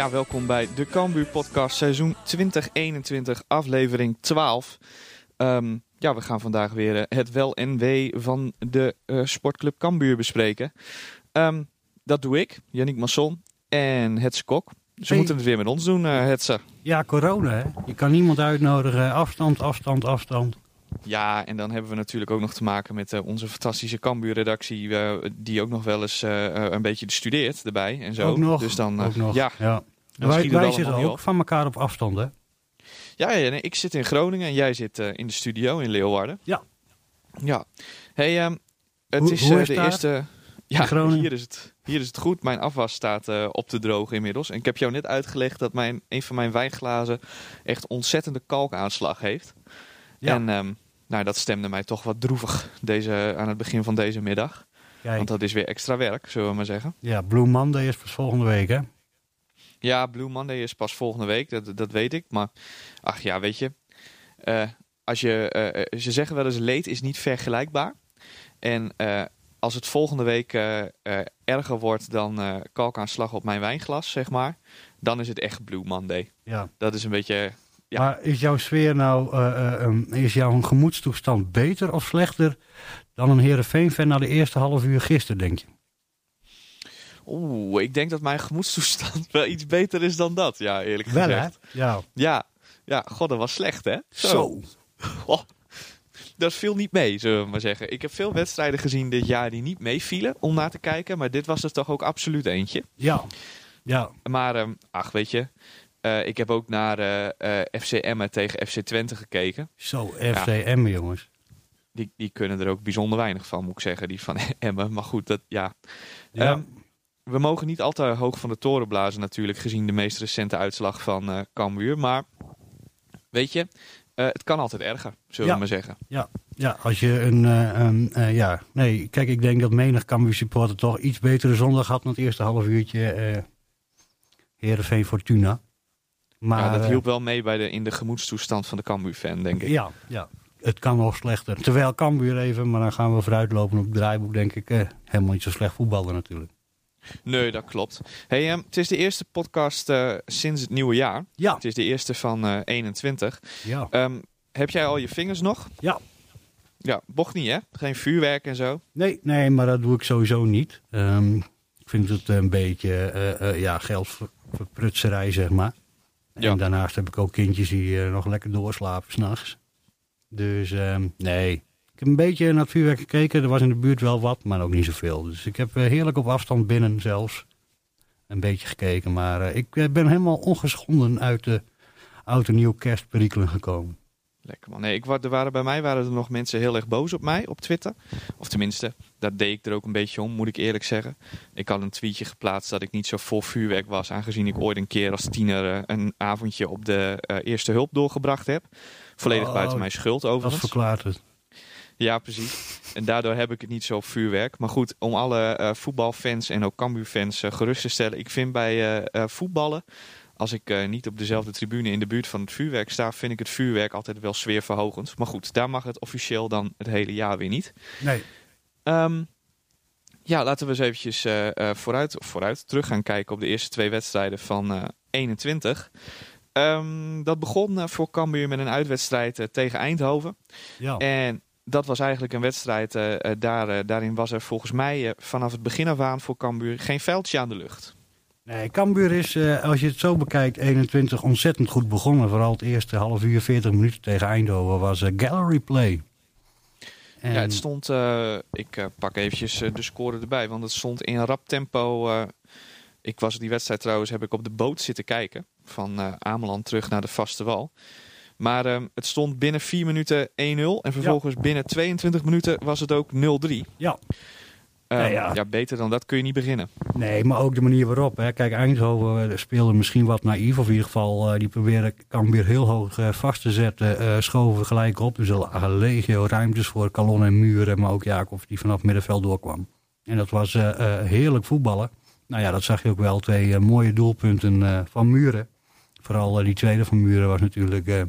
Ja, welkom bij de Cambuur Podcast, seizoen 2021, aflevering 12. Ehm, ja, we gaan vandaag weer eh, het wel en wee van de eh, sportclub Cambuur bespreken. Ehm, dat doe ik, Yannick Masson en Hetze Kok. Ze Hey. moeten het weer met ons doen, eh Hetze. Ja, corona hè. Je kan niemand uitnodigen. Afstand, afstand, afstand. Ja, en dan hebben we natuurlijk ook nog te maken met onze fantastische Cambuur-redactie, die ook nog wel eens een beetje studeert erbij en zo. Ook nog. Dus dan, ook nog. ja, ja. Wij, zitten ook op. van elkaar op afstand hè. Ja, ja nee, ik zit in Groningen en jij zit eh, in de studio in Leeuwarden. Ja. Ja. Hey, ehm, het Hoe- is hoe eh, de eerste. Ja, hier is, het, hier is het goed. Mijn afwas staat eh, op te drogen inmiddels. En ik heb jou net uitgelegd dat mijn, een van mijn wijnglazen echt ontzettende kalkaanslag heeft. Ja. En ehm, nou, dat stemde mij toch wat droevig deze, aan het begin van deze middag. Kijk, Want dat is weer extra werk, zullen we maar zeggen. ja, Blue Monday is volgende week hè. Ja, Blue Monday is pas volgende week, dat, dat weet ik. Maar ach ja, weet je. eh, als je eh, eh, ze zeggen wel eens leed is niet vergelijkbaar. En als het volgende week erger wordt dan kalkaanslag op mijn wijnglas, zeg maar. Dan is het echt Blue Monday. Ja. Dat is een beetje... Ja. Maar is jouw sfeer nou, eh, eh, um, is jouw gemoedstoestand beter of slechter dan een Heerenveen-fan na de eerste half uur gisteren, denk je? Oeh, ik denk dat mijn gemoedstoestand wel iets beter is dan dat. Ja, eerlijk Wel hè? gezegd. Ja. Ja, ja, god, dat was slecht hè? Zo. Oh, dat viel niet mee, zullen we maar zeggen. Ik heb veel wedstrijden gezien dit jaar die niet meevielen om naar te kijken. Maar dit was er toch ook absoluut eentje. Ja. Ja. Maar, ehm, ach, weet je. eh, ik heb ook naar FC Emmen tegen FC Twente gekeken. Zo, FCM jongens. Die, die kunnen er ook bijzonder weinig van, moet ik zeggen. Die van Emmen. Maar goed, dat, ja. Ja. Ehm, we mogen niet al te hoog van de toren blazen natuurlijk. Gezien de meest recente uitslag van eh Cambuur. Maar, weet je. eh, het kan altijd erger, zullen Ja. we maar zeggen. Ja, als je een, eh, ja, nee, kijk, ik denk dat menig Cambuur supporter toch iets betere zondag had dan het eerste half uurtje eh Heerenveen Fortuna. Maar ja, dat hielp wel mee bij de, in de gemoedstoestand van de Cambuur-fan, denk ik. ja, ja, het kan nog slechter. Terwijl Cambuur even, maar dan gaan we vooruitlopen op het draaiboek, denk ik, helemaal niet zo slecht voetballen natuurlijk. Nee, dat klopt. Hey, ehm, het is de eerste podcast eh, sinds het nieuwe jaar. Ja, Het is de eerste van eh 21. ja, Ehm, heb jij al je vingers nog? ja. Ja, bocht niet hè? Geen vuurwerk en zo? Nee, nee, maar dat doe ik sowieso niet. Ehm, ik vind het een beetje eh, ja, geldverprutserij, zeg maar. Ja. En daarnaast heb ik ook kindjes die nog lekker doorslapen s'nachts. Dus nee, heb een beetje naar het vuurwerk gekeken. Er was in de buurt wel wat, maar ook niet zoveel. Dus ik heb eh, heerlijk op afstand binnen zelfs een beetje gekeken. Maar eh, ik eh, ben helemaal ongeschonden uit de oud en nieuw kerstperikelen gekomen. Lekker man. Nee, ik, er waren, bij mij waren er nog mensen heel erg boos op mij op Twitter. Of tenminste, dat deed ik er ook een beetje om, moet ik eerlijk zeggen. Ik had een tweetje geplaatst dat ik niet zo voor vuurwerk was. Aangezien ik ooit een keer als tiener een avondje op de eerste hulp doorgebracht heb. Volledig Oh, buiten mijn schuld Dat overigens. verklaart het. Ja, precies. En daardoor heb ik het niet zo vuurwerk. Maar goed, om alle eh, voetbalfans en ook Cambuur-fans eh, gerust te stellen. Ik vind bij eh, voetballen, als ik niet op dezelfde tribune in de buurt van het vuurwerk sta, vind ik het vuurwerk altijd wel sfeerverhogend. Maar goed, daar mag het officieel dan het hele jaar weer niet. Nee. Ehm, ja, laten we eens eventjes vooruit, of vooruit terug gaan kijken op de eerste twee wedstrijden van eh 21. Ehm, dat begon voor Cambuur met een uitwedstrijd tegen Eindhoven. Ja. En dat was eigenlijk een wedstrijd. eh, daar, eh, daarin was er volgens mij vanaf het begin af aan voor Cambuur geen veldje aan de lucht. Nee, Cambuur is, als je het zo bekijkt, 21 ontzettend goed begonnen. Vooral het eerste half uur, 40 minuten tegen Eindhoven was gallery play. En, Ja, het stond. ik pak eventjes de score erbij, want het stond in rap tempo. ik was die wedstrijd trouwens, heb ik op de boot zitten kijken. Van Ameland terug naar de vaste wal. Maar ehm, het stond binnen 4 minuten 1-0. En vervolgens binnen 22 minuten was het ook 0-3. Ja. Ehm, Ja, ja. ja, beter dan dat kun je niet beginnen. Nee, maar ook de manier waarop. Hè. Kijk, Eindhoven eh, speelde misschien wat naïef. Of in ieder geval, eh, die proberen Cambuur heel hoog eh, vast te zetten. schoven gelijk op. Dus er lagen legio ruimtes voor Kalon en Muren. Maar ook Jacob die vanaf middenveld doorkwam. En dat was heerlijk voetballen. Nou ja, dat zag je ook wel. Twee mooie doelpunten van Muren. Vooral die tweede van Muren was natuurlijk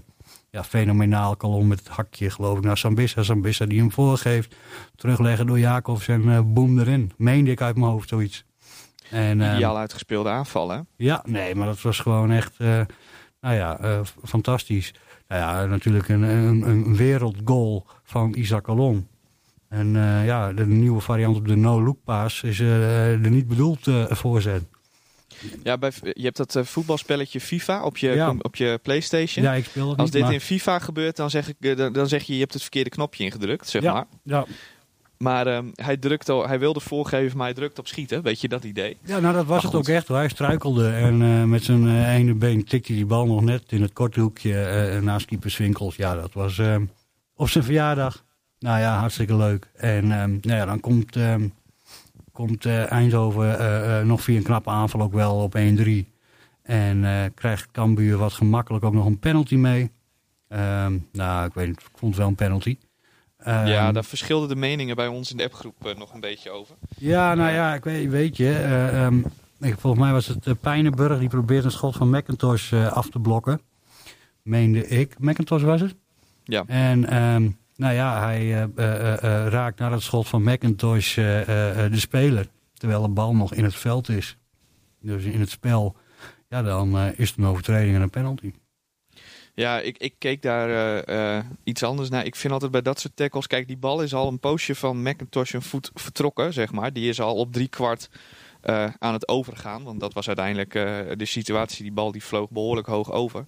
ja, fenomenaal. Kolom met het hakje, geloof ik, naar Sambissa. Sambissa die hem voorgeeft. Terugleggen door Jacobs en eh boem erin. Meende ik uit mijn hoofd zoiets. En, Ideaal uitgespeelde aanval, hè? ja, nee, maar dat was gewoon echt, eh, nou ja, eh, fantastisch. Nou ja, natuurlijk een, een, een wereldgoal van Isaac Alon. En eh, ja, de nieuwe variant op de no-look pass is de niet bedoeld voorzet. Ja, bij, je hebt dat eh, voetbalspelletje FIFA op je, Ja. op je PlayStation. Ja, ik speel Als niet, dit maar- in FIFA gebeurt, dan zeg, ik, eh, dan, dan zeg je je hebt het verkeerde knopje ingedrukt, zeg Ja. maar. Ja. Maar ehm, hij, drukt al, hij wilde voorgeven, maar hij drukt op schieten. Weet je dat idee? ja, nou dat was het ook echt. hoor. Hij struikelde en eh, met zijn ene been tikte die bal nog net in het korte hoekje naast keeper Swinkels. Ja, dat was eh, op zijn verjaardag. Nou ja, hartstikke leuk. En ehm, nou ja, dan komt, ehm, komt eh, Eindhoven eh, eh, nog via een knappe aanval ook wel op 1-3. En krijgt Cambuur wat gemakkelijk ook nog een penalty mee. Ehm, nou, ik weet niet, ik vond het wel een penalty. Ehm, ja, daar verschilden de meningen bij ons in de appgroep nog een beetje over. ja, nou ja, ik weet, weet je. eh, ehm, ik- volgens mij was het uh, Pijnenburg die probeert een schot van McIntosh af te blokken. Meende ik. McIntosh was het? Ja. En nou ja, hij eh, eh, eh, raakt naar het schot van McIntosh de speler. Terwijl de bal nog in het veld is. Dus in het spel. Ja, dan is het een overtreding en een penalty. Ja, ik, ik keek daar iets anders naar. Ik vind altijd bij dat soort tackles... Kijk, die bal is al een poosje van McIntosh een voet vertrokken, zeg maar. Die is al op drie kwart aan het overgaan. Want dat was uiteindelijk de situatie. Die bal die vloog behoorlijk hoog over.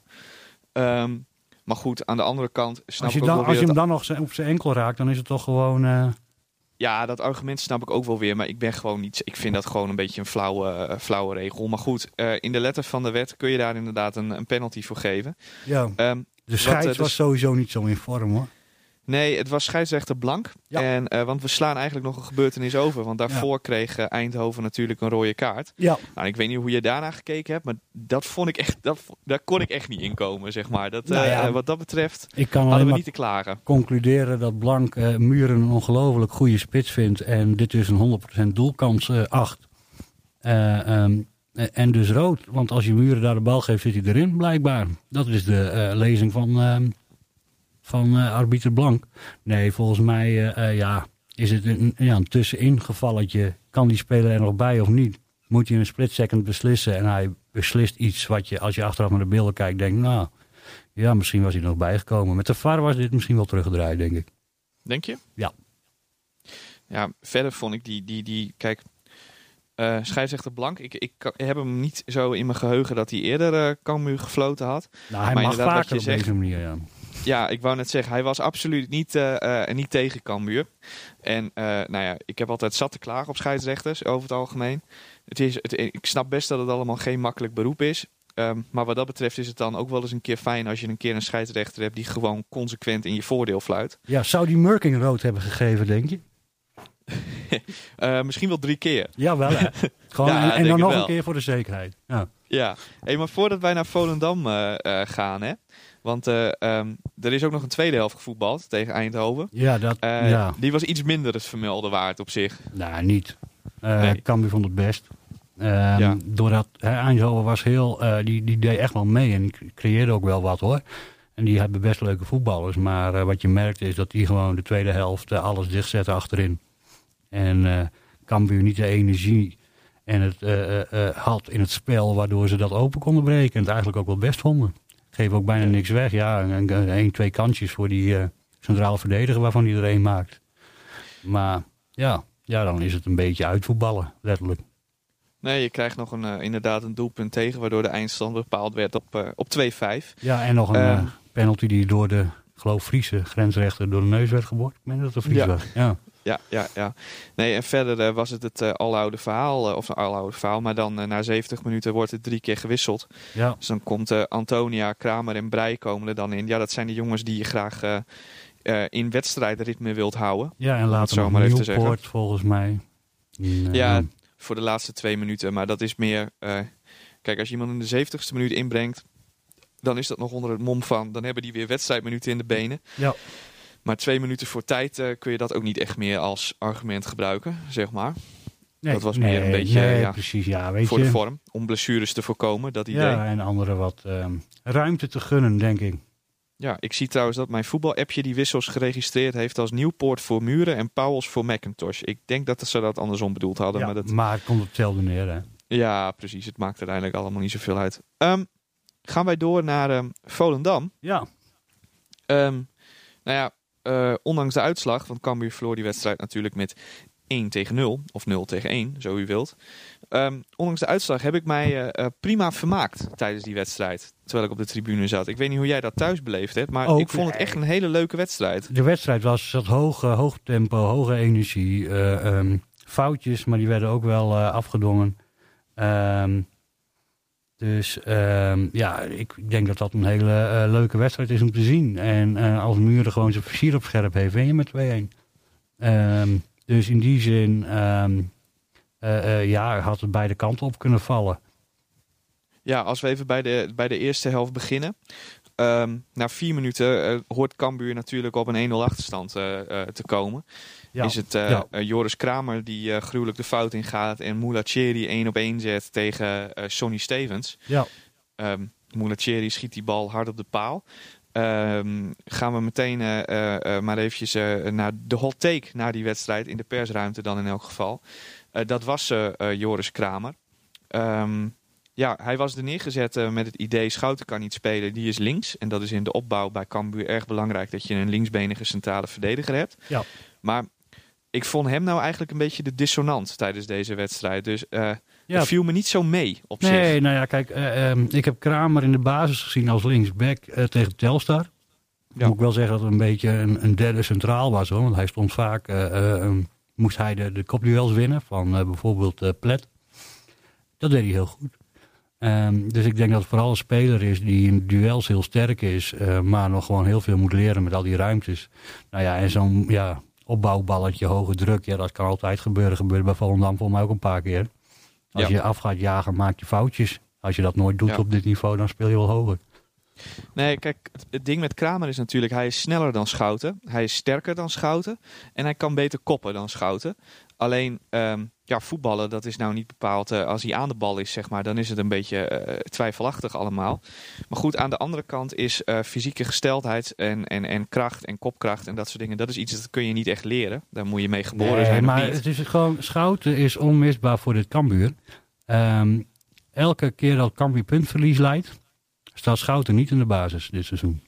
Ehm, maar goed, aan de andere kant snap Als je, ik ook dan, wel als je hem dan nog op zijn enkel raakt, dan is het toch gewoon... eh, Ja, dat argument snap ik ook wel weer. Maar ik ben gewoon niet... Ik vind dat gewoon een beetje een flauwe, eh, flauwe regel. Maar goed, eh, in de letter van de wet kun je daar inderdaad een, een penalty voor geven. ja, Ehm, de scheids dus- was sowieso niet zo in vorm hoor. Nee, het was scheidsrechter blank. Ja. En, eh, want we slaan eigenlijk nog een gebeurtenis over. Want daarvoor kreeg eh, Eindhoven natuurlijk een rode kaart. Ja, Nou, ik weet niet hoe je daarna gekeken hebt. Maar dat vond ik echt, dat, daar kon ik echt niet in komen, zeg maar. Dat, Nou eh, wat dat betreft ik kan alleen hadden we maar niet te klagen. concluderen dat Blank Muren een ongelooflijk goede spits vindt. En dit dus een 100% doelkans acht. Eh, ehm, eh, en dus rood. Want als je Muren daar de bal geeft, zit hij erin blijkbaar. Dat is de lezing van, ehm, van eh, arbiter Blank. Nee, volgens mij eh, eh, ja, is het een, ja, een tussenin gevalletje. Kan die speler er nog bij of niet? Moet hij in een split second beslissen. En hij beslist iets wat je, als je achteraf naar de beelden kijkt, denkt... nou, ja, misschien was hij er nog bijgekomen. Met de VAR was dit misschien wel teruggedraaid, denk ik. Denk je? Ja. Ja, verder vond ik die, die, die kijk, eh scheidsrechter Blank. Ik, ik, heb hem niet zo in mijn geheugen dat hij eerder Cambuur gefloten had. Nou, hij Maar mag vaker op zegt- deze manier, ja. Ja, ik wou net zeggen, hij was absoluut niet, eh, eh, niet tegen Cambuur. En eh, nou ja, ik heb altijd zat te klagen op scheidsrechters over het algemeen. Het is, het, ik snap best dat het allemaal geen makkelijk beroep is. Ehm, maar wat dat betreft is het dan ook wel eens een keer fijn als je een keer een scheidsrechter hebt die gewoon consequent in je voordeel fluit. Ja, zou die Murking rood hebben gegeven, denk je? Misschien wel drie keer. Ja, wel hè. Gewoon, Ja, en, en dan nog wel. een keer voor de zekerheid. Ja. Ja, hey, maar voordat wij naar Volendam gaan, hè. Want eh, ehm, er is ook nog een tweede helft gevoetbald tegen Eindhoven. Ja, dat, Eh, ja. Die was iets minder het vermelden waard op zich. Nou, niet. Eh Nee. Cambuur vond het best. Ehm, Ja. Doordat Eindhoven was heel, eh, die, die deed echt wel mee en creëerde ook wel wat hoor. En die hebben best leuke voetballers. Maar eh, wat je merkt is dat die gewoon de tweede helft eh, alles dichtzetten achterin. En eh Cambuur niet de energie en het eh, eh, eh, had in het spel waardoor ze dat open konden breken. En het eigenlijk ook wel best vonden. Geef ook bijna niks weg. Ja, een, twee kansjes voor die eh centraal verdediger waarvan er één maakt. Maar ja, ja, dan is het een beetje uitvoetballen, letterlijk. Nee, je krijgt nog een, eh, inderdaad een doelpunt tegen, waardoor de eindstand bepaald werd op, eh, op 2-5. Ja, en nog een Eh. eh, penalty die door de, geloof Friese grensrechter door de neus werd geboord. Ik meen dat het Fries Ja. was. Ja. Ja, ja, ja. Nee, en verder eh, was het het eh aloude verhaal, eh, of een aloude verhaal, maar dan na 70 minuten wordt het drie keer gewisseld. ja. Dus dan komt Antonia, Kramer en Breij komen er dan in. Ja, dat zijn de jongens die je graag in wedstrijdritme wilt houden. ja, en later zo nog maar even te volgens mij. Ja, voor de laatste twee minuten. Maar dat is meer. kijk, als je iemand in de 70ste minuut inbrengt. dan is dat nog onder het mom van. dan hebben die weer wedstrijdminuten in de benen. Ja. Maar twee minuten voor tijd eh, kun je dat ook niet echt meer als argument gebruiken, zeg maar. Nee, Dat was meer een beetje, nee, ja, precies, ja, weet voor je. de vorm. Om blessures te voorkomen, dat idee. ja, Ja. en anderen wat ehm, ruimte te gunnen, denk ik. ik zie trouwens dat mijn voetbal-appje die wissels geregistreerd heeft als Nieuwpoort voor Muren en Pauwels voor Macintosh. Ik denk dat ze dat andersom bedoeld hadden. Ja, maar dat, maar het komt op hetzelfde neer, hè. ja, precies. Het maakt uiteindelijk allemaal niet zoveel uit. Ehm, gaan wij door naar ehm, Volendam. Ja, nou ja, eh, ondanks de uitslag, want Cambuur verloor die wedstrijd natuurlijk met 1 tegen 0, of 0 tegen 1, zo u wilt. Ehm, ondanks de uitslag heb ik mij eh, eh, prima vermaakt tijdens die wedstrijd, terwijl ik op de tribune zat. Ik weet niet hoe jij dat thuis beleefd hebt, maar Ook, ik vond het echt een hele leuke wedstrijd. de wedstrijd was zat hoog, eh, hoog tempo, hoge energie, eh, ehm, foutjes, maar die werden ook wel afgedwongen. Dus ehm, ja, ik denk dat dat een hele eh, leuke wedstrijd is om te zien. En eh, als Muren gewoon zijn versier op scherp heeft, win je met 2-1. Ehm, dus in die zin, ehm, eh, ja, had het beide kanten op kunnen vallen. Ja, als we even bij de, bij de eerste helft beginnen. Na vier minuten hoort Cambuur natuurlijk op een 1-0 achterstand te komen. Ja. is het eh, Ja. eh, Joris Kramer die eh, gruwelijk de fout ingaat en Moulacheri één op één zet tegen Sonny Stevens. Ja. Um, Moulacheri schiet die bal hard op de paal. Ehm, gaan we meteen maar eventjes naar de hot take na die wedstrijd in de persruimte dan in elk geval. Dat was Joris Kramer. Ehm, ja, hij was er neergezet met het idee Schouten kan niet spelen, die is links. En dat is in de opbouw bij Cambuur erg belangrijk dat je een linksbenige centrale verdediger hebt. Ja. Maar ik vond hem nou eigenlijk een beetje de dissonant tijdens deze wedstrijd. Dus eh Ja, het viel me niet zo mee op Nee, zich. nou ja, kijk, eh, ehm, ik heb Kramer in de basis gezien als linksback eh, tegen Telstar. Ja. Moet ik wel zeggen dat het een beetje een, een derde centraal was hoor. Want hij stond vaak, eh, eh, ehm, moest hij de, de kopduels winnen van eh, bijvoorbeeld eh, Plet. Dat deed hij heel goed. Ehm, dus ik denk dat het vooral een speler is die in duels heel sterk is, eh, maar nog gewoon heel veel moet leren met al die ruimtes. Nou ja, en zo'n ja, opbouwballetje, hoge druk, ja, dat kan altijd gebeuren. Gebeurde bij Volendam voor mij ook een paar keer. Als Ja. je af gaat jagen, maak je foutjes. Als je dat nooit doet Ja. op dit niveau, dan speel je wel hoger. Nee, kijk, het, ding met Kramer is natuurlijk, hij is sneller dan Schouten. Hij is sterker dan Schouten. En hij kan beter koppen dan Schouten. Alleen, ehm, ja, voetballen, dat is nou niet bepaald, eh, als hij aan de bal is, zeg maar, dan is het een beetje eh, twijfelachtig allemaal. Maar goed, aan de andere kant is eh, fysieke gesteldheid en, en, en kracht en kopkracht en dat soort dingen, dat is iets dat kun je niet echt leren. Daar moet je mee geboren Nee, zijn maar het is gewoon, Schouten is onmisbaar voor dit Cambuur. Ehm, elke keer dat Cambuur puntverlies leidt, staat Schouten niet in de basis dit seizoen.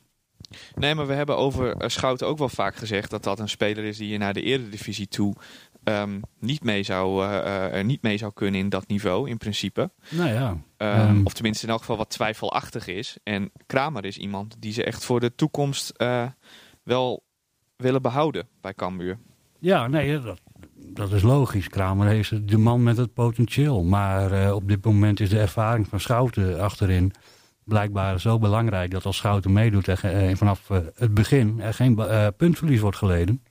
Nee, maar we hebben over eh, Schouten ook wel vaak gezegd dat dat een speler is die je naar de eredivisie toe ehm, niet, mee zou, eh, eh, er niet mee zou kunnen in dat niveau, in principe. Nou ja, Ehm, Ehm. of tenminste in elk geval wat twijfelachtig is. En Kramer is iemand die ze echt voor de toekomst wel willen behouden bij Cambuur. ja nee, dat, dat is logisch. Kramer heeft de man met het potentieel. Maar op dit moment is de ervaring van Schouten achterin blijkbaar zo belangrijk dat als Schouten meedoet en eh, vanaf eh, het begin er geen eh, puntverlies wordt geleden.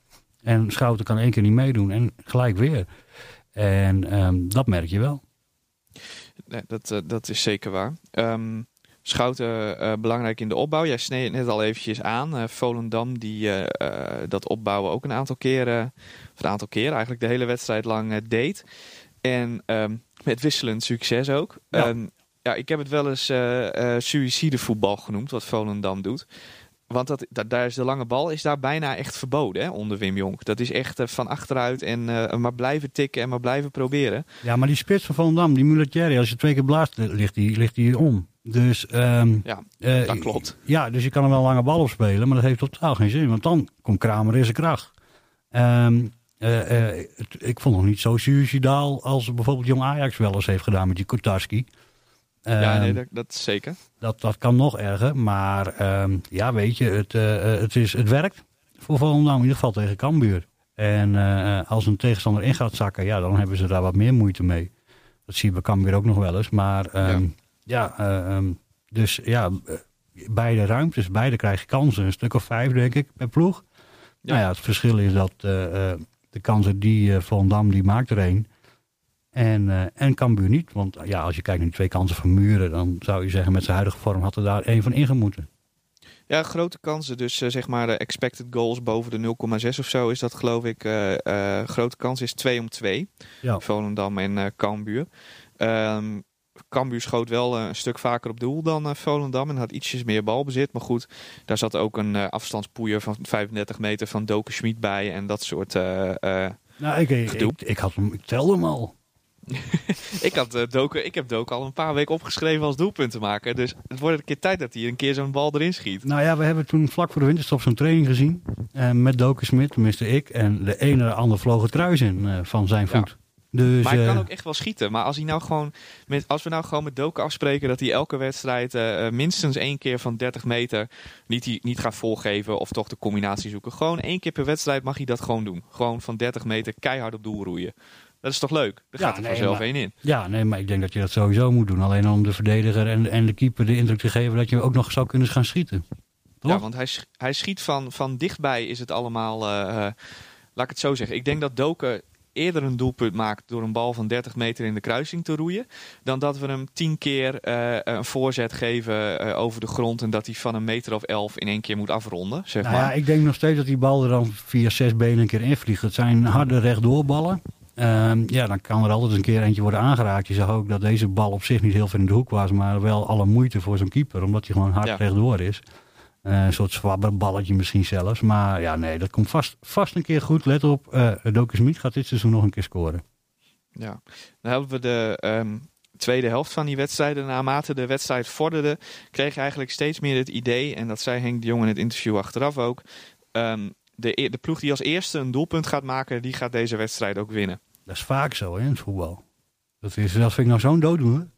En Schouten kan één keer niet meedoen en gelijk weer. En ehm, dat merk je wel. Nee, dat, dat is zeker waar. Ehm Schouten belangrijk in de opbouw. Jij sneed het net al eventjes aan. Volendam die dat opbouwen ook een aantal keren, of een aantal keren eigenlijk de hele wedstrijd lang deed. En ehm, met wisselend succes ook. Ja. Ja ik heb het wel eens eh suïcidevoetbal genoemd, wat Volendam doet. Want dat, dat, daar is de lange bal is daar bijna echt verboden hè, onder Wim Jonk. Dat is echt eh, van achteruit en maar blijven tikken en maar blijven proberen. Ja, maar die spits van Volendam, die Mulatieri, als je twee keer blaast, ligt die, ligt die om. Dus, ehm, Ja, dat klopt. Ja, dus je kan er wel een lange bal op spelen, maar dat heeft totaal geen zin. Want dan komt Kramer in zijn kracht. Ehm, eh, eh, ik vond het niet zo suicidaal als bijvoorbeeld Jong Ajax wel eens heeft gedaan met die Kotarski. Ja, Ehm, nee, dat, dat zeker. dat, dat kan nog erger, maar ehm, ja, weet je, het, eh, eh, het, is, het werkt voor Volendam, in ieder geval tegen Cambuur. En eh, als een tegenstander in gaat zakken, ja, dan hebben ze daar wat meer moeite mee. Dat zie je bij Cambuur ook nog wel eens, maar ehm, ja, dus ja, beide ruimtes, beide krijgen kansen, een stuk of vijf denk ik per ploeg. Ja. Nou ja, het verschil is dat de kansen die eh Volendam, die maakt er één. En, eh en Cambuur niet. Want ja, als je kijkt naar die twee kansen van Muren, dan zou je zeggen met zijn huidige vorm had er daar één van ingemoeten. Ja, grote kansen. Dus eh, zeg maar eh, expected goals boven de 0,6 of zo is dat geloof ik. eh, eh, grote kans is 2 om 2. Ja. Volendam en eh Cambuur. Ehm Cambuur schoot wel eh, een stuk vaker op doel dan eh, Volendam en had ietsjes meer balbezit. Maar goed, daar zat ook een eh, afstandspoeier van 35 meter van Doken Schmid bij en dat soort... eh, eh, Nou, ik, ik, ik, ik had hem, ik telde hem al. ik, had, eh, Doken, ik heb Doken al een paar weken opgeschreven als doelpuntenmaker. Dus het wordt een keer tijd dat hij een keer zo'n bal erin schiet. Nou ja, we hebben toen vlak voor de winterstop zo'n training gezien. eh, met Doken Smit, tenminste ik. En de ene en de ander vloog het kruis in eh, van zijn Ja. voet. Dus, Maar hij kan ook echt wel schieten. Maar als, hij nou gewoon met, als we nou gewoon met Doken afspreken dat hij elke wedstrijd minstens één keer van 30 meter niet, niet gaat volgeven of toch de combinatie zoeken. Gewoon één keer per wedstrijd mag hij dat gewoon doen. Gewoon van 30 meter keihard op doel roeien. Dat is toch leuk? Daar Ja, gaat er nee, vanzelf maar- één in. Ja, nee, maar ik denk dat je dat sowieso moet doen. Alleen om de verdediger en, en de keeper de indruk te geven dat je ook nog zou kunnen gaan schieten. Toch? Ja, want hij, hij schiet van, van dichtbij is het allemaal... eh, eh, laat ik het zo zeggen. Ik denk dat Doken eerder een doelpunt maakt door een bal van 30 meter in de kruising te roeien. Dan dat we hem 10 keer eh, een voorzet geven over de grond. En dat hij van een meter of 11 in één keer moet afronden. Zeg Nou maar. ja, ik denk nog steeds dat die bal er dan via zes benen een keer invliegt. Het zijn harde rechtdoorballen. Ehm, ja, dan kan er altijd een keer eentje worden aangeraakt. Je zag ook dat deze bal op zich niet heel ver in de hoek was, maar wel alle moeite voor zo'n keeper, omdat hij gewoon hard Ja. rechtdoor is. Eh, een soort zwabberballetje misschien zelfs. Maar ja, nee, dat komt vast, vast een keer goed. Let op, eh Doken Smit gaat dit seizoen nog een keer scoren. Ja. Dan hebben we de ehm, tweede helft van die wedstrijden. Naarmate de wedstrijd vorderde, kreeg je eigenlijk steeds meer het idee. En dat zei Henk de Jong in het interview achteraf ook. ehm, de, e- de ploeg die als eerste een doelpunt gaat maken, die gaat deze wedstrijd ook winnen. Dat is vaak zo hè, in het voetbal. Dat, is, dat vind ik nou zo'n dooddoener.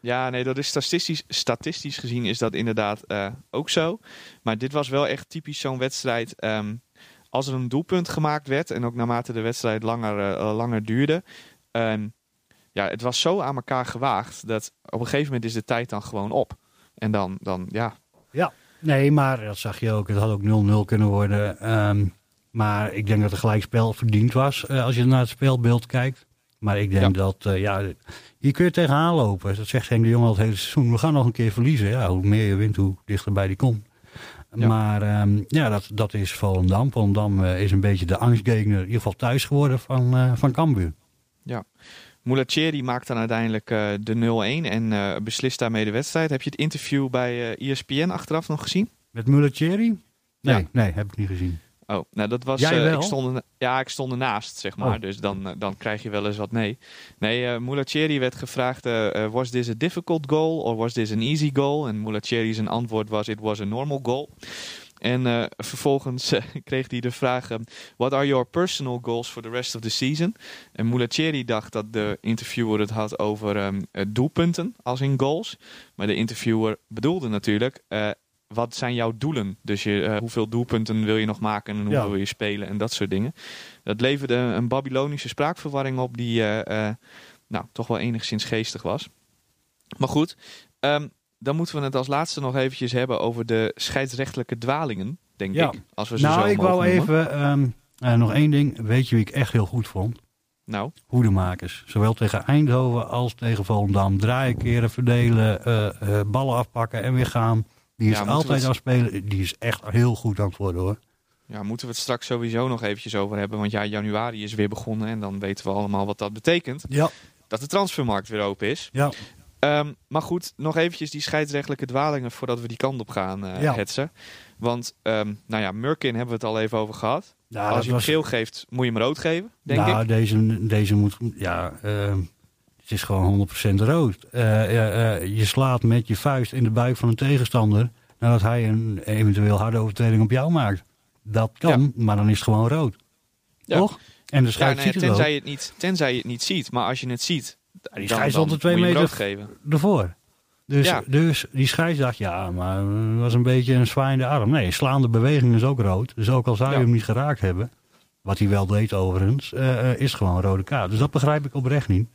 Ja, nee, dat is statistisch, statistisch gezien is dat inderdaad eh, ook zo. Maar dit was wel echt typisch zo'n wedstrijd. ehm, als er een doelpunt gemaakt werd en ook naarmate de wedstrijd langer, eh, langer duurde. ehm, ja, het was zo aan elkaar gewaagd dat op een gegeven moment is de tijd dan gewoon op. En dan, dan ja, Nee, maar dat zag je ook. Het had ook 0-0 kunnen worden. Ehm, maar ik denk dat er gelijkspel verdiend was eh, als je naar het speelbeeld kijkt. Maar ik denk Ja. dat, eh, ja, hier kun je tegenaan lopen. Dat zegt Henk de Jong al het hele seizoen. We gaan nog een keer verliezen. Ja, hoe meer je wint, hoe dichterbij die komt. Ja. Maar ehm, ja, dat, dat is Volendam. Volendam eh, is een beetje de angstgegner, in ieder geval thuis geworden van, eh van Cambuur. Mulatieri maakt dan uiteindelijk de 0-1 en beslist daarmee de wedstrijd. Heb je het interview bij ESPN achteraf nog gezien? Met Mulatieri? Nee, Ja. nee, heb ik niet gezien. Oh, nou dat was. Eh, ik stond er, ja, ik stond ernaast, zeg maar. Oh. Dus dan, eh, dan krijg je wel eens wat mee. Nee, eh Mulatieri werd gevraagd: eh, was this a difficult goal or was this an easy goal? En Mulatieri zijn antwoord was: it was a normal goal. En vervolgens kreeg hij de vraag: What are your personal goals for the rest of the season? En Mulatieri dacht dat de interviewer het had over ehm, eh, doelpunten, als in goals. Maar de interviewer bedoelde natuurlijk: wat zijn jouw doelen? Dus je, eh, hoeveel doelpunten wil je nog maken en hoe Ja. wil je spelen en dat soort dingen. Dat leverde een Babylonische spraakverwarring op die eh, eh, nou, toch wel enigszins geestig was. Maar goed, ehm, dan moeten we het als laatste nog eventjes hebben over de scheidsrechtelijke dwalingen, denk Ja. ik. Als we ze Nou, zo ik wou noemen. even ehm, eh, nog één ding. Weet je wie ik echt heel goed vond? Nou, hoedemakers. Zowel tegen Eindhoven als tegen Volendam. Draaien, keren, verdelen, ballen afpakken en weer gaan. Die is Ja, altijd het spelen. Die is echt heel goed aan het worden hoor. ja, moeten we het straks sowieso nog eventjes over hebben. Want ja, januari is weer begonnen en dan weten we allemaal wat dat betekent. Ja. Dat de transfermarkt weer open is. Ja. Ehm, maar goed, nog eventjes die scheidsrechtelijke dwalingen voordat we die kant op gaan Ja. hetsen. Want, ehm, nou ja, Murkin hebben we het al even over gehad. Als je hem geel geeft, moet je hem rood geven, denk nou, ik. Deze, deze moet, ja, ehm, het is gewoon 100% rood. Eh, eh, eh, je slaat met je vuist in de buik van een tegenstander nadat hij een eventueel harde overtreding op jou maakt. Dat kan, maar dan is het gewoon rood. Ja. Toch? En de Ja, scheids nou ja, ziet het ook tenzij, je het niet, tenzij je het niet ziet. Maar als je het ziet, die scheids stond er twee meter geven. ervoor. Dus, Ja. dus die scheids dacht, ja, maar het was een beetje een zwaaiende arm. Nee, slaande beweging is ook rood. Dus ook al zou je hem niet geraakt hebben, wat hij wel deed overigens, eh, is gewoon een rode kaart. Dus dat begrijp ik oprecht niet.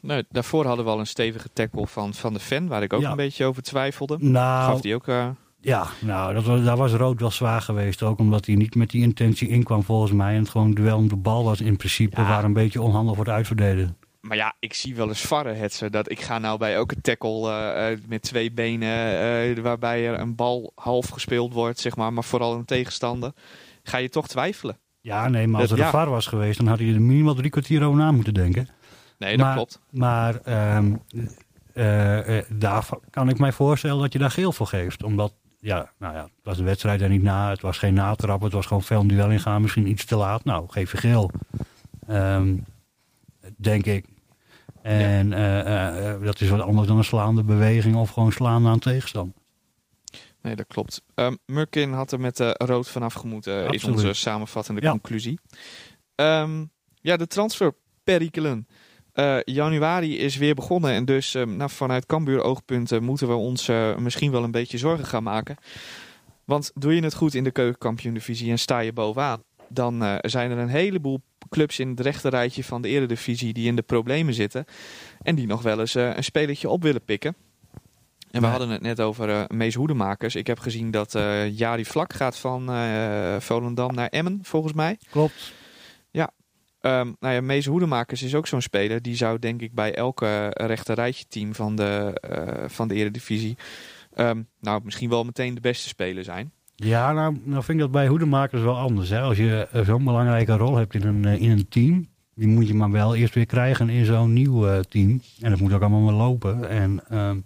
Nou, daarvoor hadden we al een stevige tackle van, van de fan, waar ik ook Ja. een beetje over twijfelde. Nou, Gaf die ook... eh, ja, nou dat was, daar was rood wel zwaar geweest. Ook omdat hij niet met die intentie inkwam volgens mij. En het gewoon duel om de bal was in principe, Ja. waar een beetje onhandig wordt uitverdedigen. maar ja, ik zie wel eens varren hetsen. Dat ik ga nou bij elke tackle eh, eh, met twee benen, waarbij er een bal half gespeeld wordt, zeg maar, maar vooral een tegenstander, ga je toch twijfelen. Ja, nee, maar als Dat- er een ja. VAR was geweest, dan had hij er minimaal drie kwartier over na moeten denken. Nee, dat maar, klopt. Maar ehm, eh, eh, daar kan ik mij voorstellen dat je daar geel voor geeft. Omdat, ja, nou ja, het was de wedstrijd er niet na. Het was geen natrap. Het was gewoon een duel ingaan. Misschien iets te laat. Nou, geef je geel. Ehm, denk ik. En eh, dat is wat anders dan een slaande beweging of gewoon slaan aan tegenstander. Nee, dat klopt. Ehm Murkin had er met rood vanaf gemoeten, is onze samenvattende Ja. conclusie. Ja, de transferperikelen. Eh januari is weer begonnen en dus ehm, nou, vanuit Cambuur oogpunten moeten we ons eh, misschien wel een beetje zorgen gaan maken. Want doe je het goed in de keukenkampioen-divisie en sta je bovenaan, dan eh, zijn er een heleboel clubs in het rechterrijtje van de eredivisie die in de problemen zitten en die nog wel eens eh, een spelertje op willen pikken. En we hadden het net over eh Mees Hoedemakers. Ik heb gezien dat eh Jari Vlak gaat van eh, Volendam naar Emmen, volgens mij. Klopt. Ehm nou ja, Mees Hoedemakers is ook zo'n speler. Die zou denk ik bij elke rechterrijtje team van de, eh, van de eredivisie... ehm, nou, misschien wel meteen de beste speler zijn. Ja, nou, nou vind ik dat bij hoedemakers wel anders. Hè. Als je eh, zo'n belangrijke rol hebt in een, eh, in een team, die moet je maar wel eerst weer krijgen in zo'n nieuw team. En dat moet ook allemaal maar lopen. En ehm,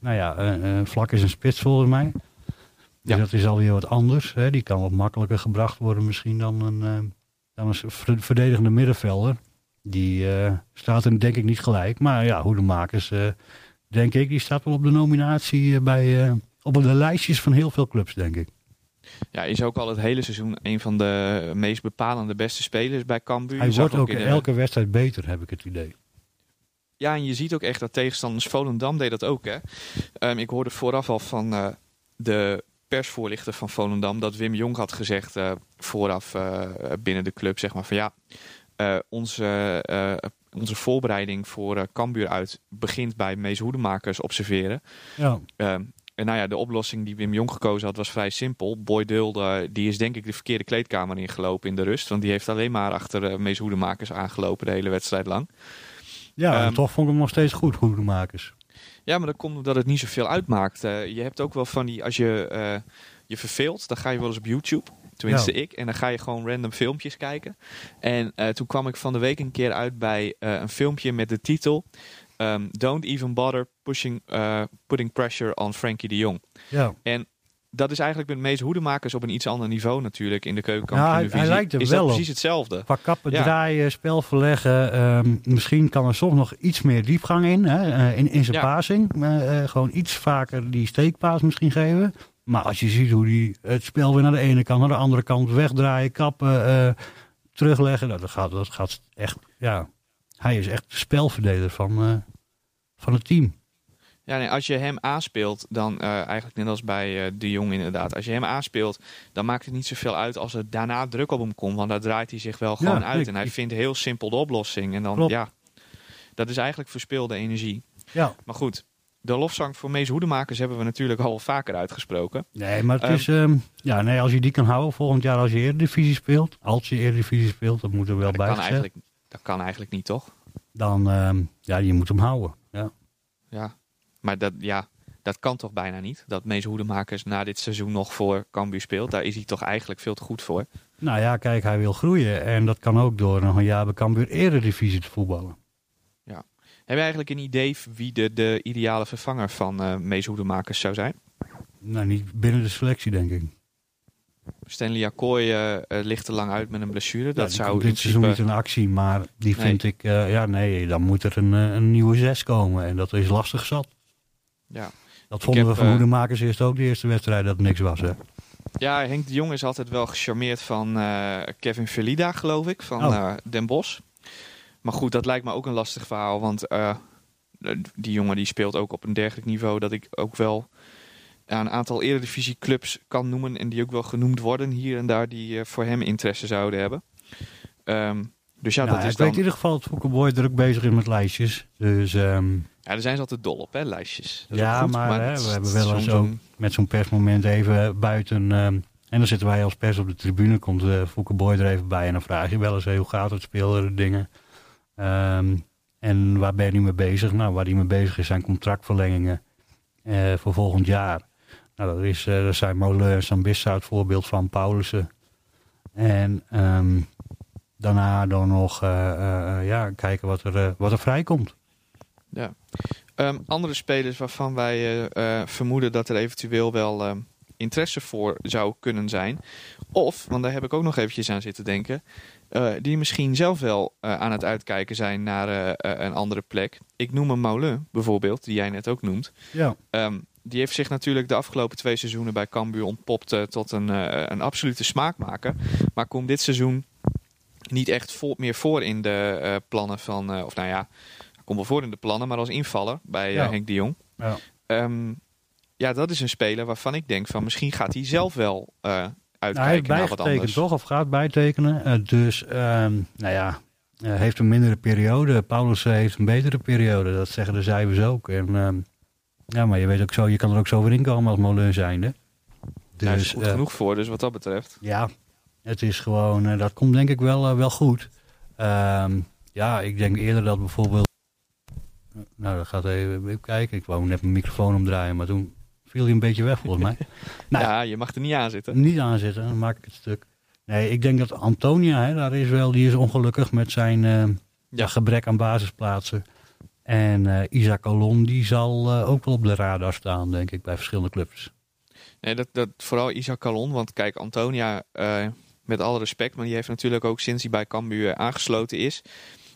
nou ja, Vlak is een spits volgens mij. Dus Ja. dat is alweer wat anders. Hè. Die kan wat makkelijker gebracht worden misschien dan een, ver- verdedigende middenvelder. Die eh, staat er denk ik niet gelijk. Maar ja, hoedemakers, eh denk ik, die staat wel op de nominatie eh, bij... op de lijstjes van heel veel clubs, denk ik. Ja, is ook al het hele seizoen een van de meest bepalende beste spelers bij Cambuur. Hij wordt ook in de- elke wedstrijd beter, heb ik het idee. Ja, en je ziet ook echt dat tegenstanders Volendam deed dat ook. Hè? Ehm, ik hoorde vooraf al van de persvoorlichter van Volendam dat Wim Jong had gezegd eh, vooraf eh, binnen de club, zeg maar van ja, eh, onze, onze voorbereiding voor Cambuur uit begint bij Mees Hoedemakers observeren. Ja, en nou ja, de oplossing die Wim Jong gekozen had was vrij simpel. Boy Dulde, die is denk ik de verkeerde kleedkamer ingelopen in de rust. Want die heeft alleen maar achter Mees Hoedemakers aangelopen de hele wedstrijd lang. ja en Ehm, toch vond ik hem nog steeds goed, goedemakers. Ja, maar dat komt omdat het niet zoveel uitmaakt. Eh, je hebt ook wel van die, als je eh, je verveelt, dan ga je wel eens op YouTube. Tenminste Ja. ik. En dan ga je gewoon random filmpjes kijken. En eh, toen kwam ik van de week een keer uit bij een filmpje met de titel... ehm, Don't even bother pushing, putting pressure on Frankie de Jong. Ja. Dat is eigenlijk met meeste hoedemakers op een iets ander niveau natuurlijk in de hij- keukenkampioen hij lijkt er Is wel dat precies hetzelfde? Qua kappen Ja. draaien, spel verleggen. ehm, misschien kan er soms nog iets meer diepgang in. Hè, eh, in, in zijn Ja. passing. Eh, eh, gewoon iets vaker die steekpaas misschien geven. Maar als je ziet hoe hij het spel weer naar de ene kant, naar de andere kant wegdraaien, kappen, terugleggen. Nou, dat, gaat, dat gaat echt, ja. Hij is echt de spelverdeler van, van het team. Ja, nee, als je hem aanspeelt, dan eh, eigenlijk net als bij eh, de Jong inderdaad. Als je hem aanspeelt, dan maakt het niet zoveel uit als er daarna druk op hem komt. Want daar draait hij zich wel gewoon Ja, uit. ik- en hij ik- vindt heel simpel de oplossing. En dan, Klopt. ja, dat is eigenlijk verspilde energie. Ja. Maar goed, de lofzang voor Mees Hoedemakers hebben we natuurlijk al vaker uitgesproken. Nee, maar het Ehm, is... ehm, ja, nee, als je die kan houden volgend jaar als je Eredivisie speelt. Als je Eredivisie speelt, dat moet er wel dat, bij kan gezegd. eigenlijk, dat kan eigenlijk niet, toch? Dan, ehm, ja, je moet hem houden. Ja. Ja, maar dat, ja, dat kan toch bijna niet? Dat Mees Hoedemakers na dit seizoen nog voor Cambuur speelt. Daar is hij toch eigenlijk veel te goed voor. Nou ja, kijk, hij wil groeien. En dat kan ook door nog een jaar bij Cambuur Eredivisie te voetballen. Heb je eigenlijk een idee wie de, de ideale vervanger van eh Mees Hoedemakers zou zijn? Nou, niet binnen de selectie, denk ik. Stanley Akkooi eh, eh, ligt te lang uit met een blessure. Ja, Dat die zou dit seizoen niet in actie, maar die Nee. vind ik... ja, nee, dan moet er een, een nieuwe zes komen. En dat is lastig zat. Ja. Dat vonden heb, we van eh, Hoedemakers eerst ook de eerste wedstrijd dat niks was. Hè? ja, Henk de Jong is altijd wel gecharmeerd van eh, Kevin Verlida, geloof ik, van Oh. eh, Den Bosch. Maar goed, dat lijkt me ook een lastig verhaal. Want die jongen die speelt ook op een dergelijk niveau dat ik ook wel een aantal eredivisieclubs kan noemen. En die ook wel genoemd worden hier en daar die voor hem interesse zouden hebben. Ehm, dus ja, Nou, dat ik is weet dan... in ieder geval dat Foukeboy druk bezig is met lijstjes. Dus ehm, Ja, daar zijn ze altijd dol op, hè, lijstjes. Dat is Ja, goed, maar, hè, we hebben wel eens zo'n- met zo'n persmoment even buiten. ehm, en dan zitten wij als pers op de tribune. Komt uh, er even bij. En dan vraag je wel eens hey, hoe gaat het spelen, dingen. Ehm, En waar ben je nu mee bezig? Nou, waar hij mee bezig is zijn contractverlengingen eh, voor volgend jaar. Nou, dat is, uh, daar zijn Molen en Sambissa het voorbeeld van, Paulussen. En ehm, daarna dan nog uh, ja, kijken wat er, wat er vrijkomt. Ja. Um, andere spelers waarvan wij vermoeden dat er eventueel wel um, interesse voor zou kunnen zijn. Of, want daar heb ik ook nog eventjes aan zitten denken. Uh, die misschien zelf wel uh, aan het uitkijken zijn naar uh, een andere plek. Ik noem een Moulin bijvoorbeeld, die jij net ook noemt. Ja. Um, die heeft zich natuurlijk de afgelopen twee seizoenen bij Cambuur ontpopt tot een, een absolute smaakmaker. Maar komt dit seizoen niet echt vol, meer voor in de plannen van... of nou ja, komt wel voor in de plannen, maar als invaller bij ja. Henk de Jong. Ja. Um, ja, dat is een speler waarvan ik denk van misschien gaat hij zelf wel uitkijken nou, hij heeft naar wat anders. toch, of gaat bijtekenen. Dus, um, nou ja, heeft een mindere periode. Paulus heeft een betere periode. Dat zeggen de cijfers ook. En, um, ja, maar je weet ook zo, je kan er ook zo weer inkomen als Molen zijnde. Dus, Daar is goed genoeg voor, dus wat dat betreft. Ja, het is gewoon, dat komt denk ik wel, wel goed. Um, ja, ik denk eerder dat bijvoorbeeld... Nou, dat gaat even, even kijken. Ik wou net mijn microfoon omdraaien, maar toen viel hij een beetje weg volgens mij. nou, ja, je mag er niet aan zitten. Niet aan zitten, dan maak ik het stuk. Nee, ik denk dat Antonia, hè, daar is wel, die is ongelukkig met zijn uh, ja. gebrek aan basisplaatsen. En uh, Isaac Alon, die zal uh, ook wel op de radar staan, denk ik, bij verschillende clubs. Nee, dat, dat, vooral Isaac Alon, want kijk, Antonia, met alle respect, maar die heeft natuurlijk ook sinds hij bij Cambuur aangesloten is,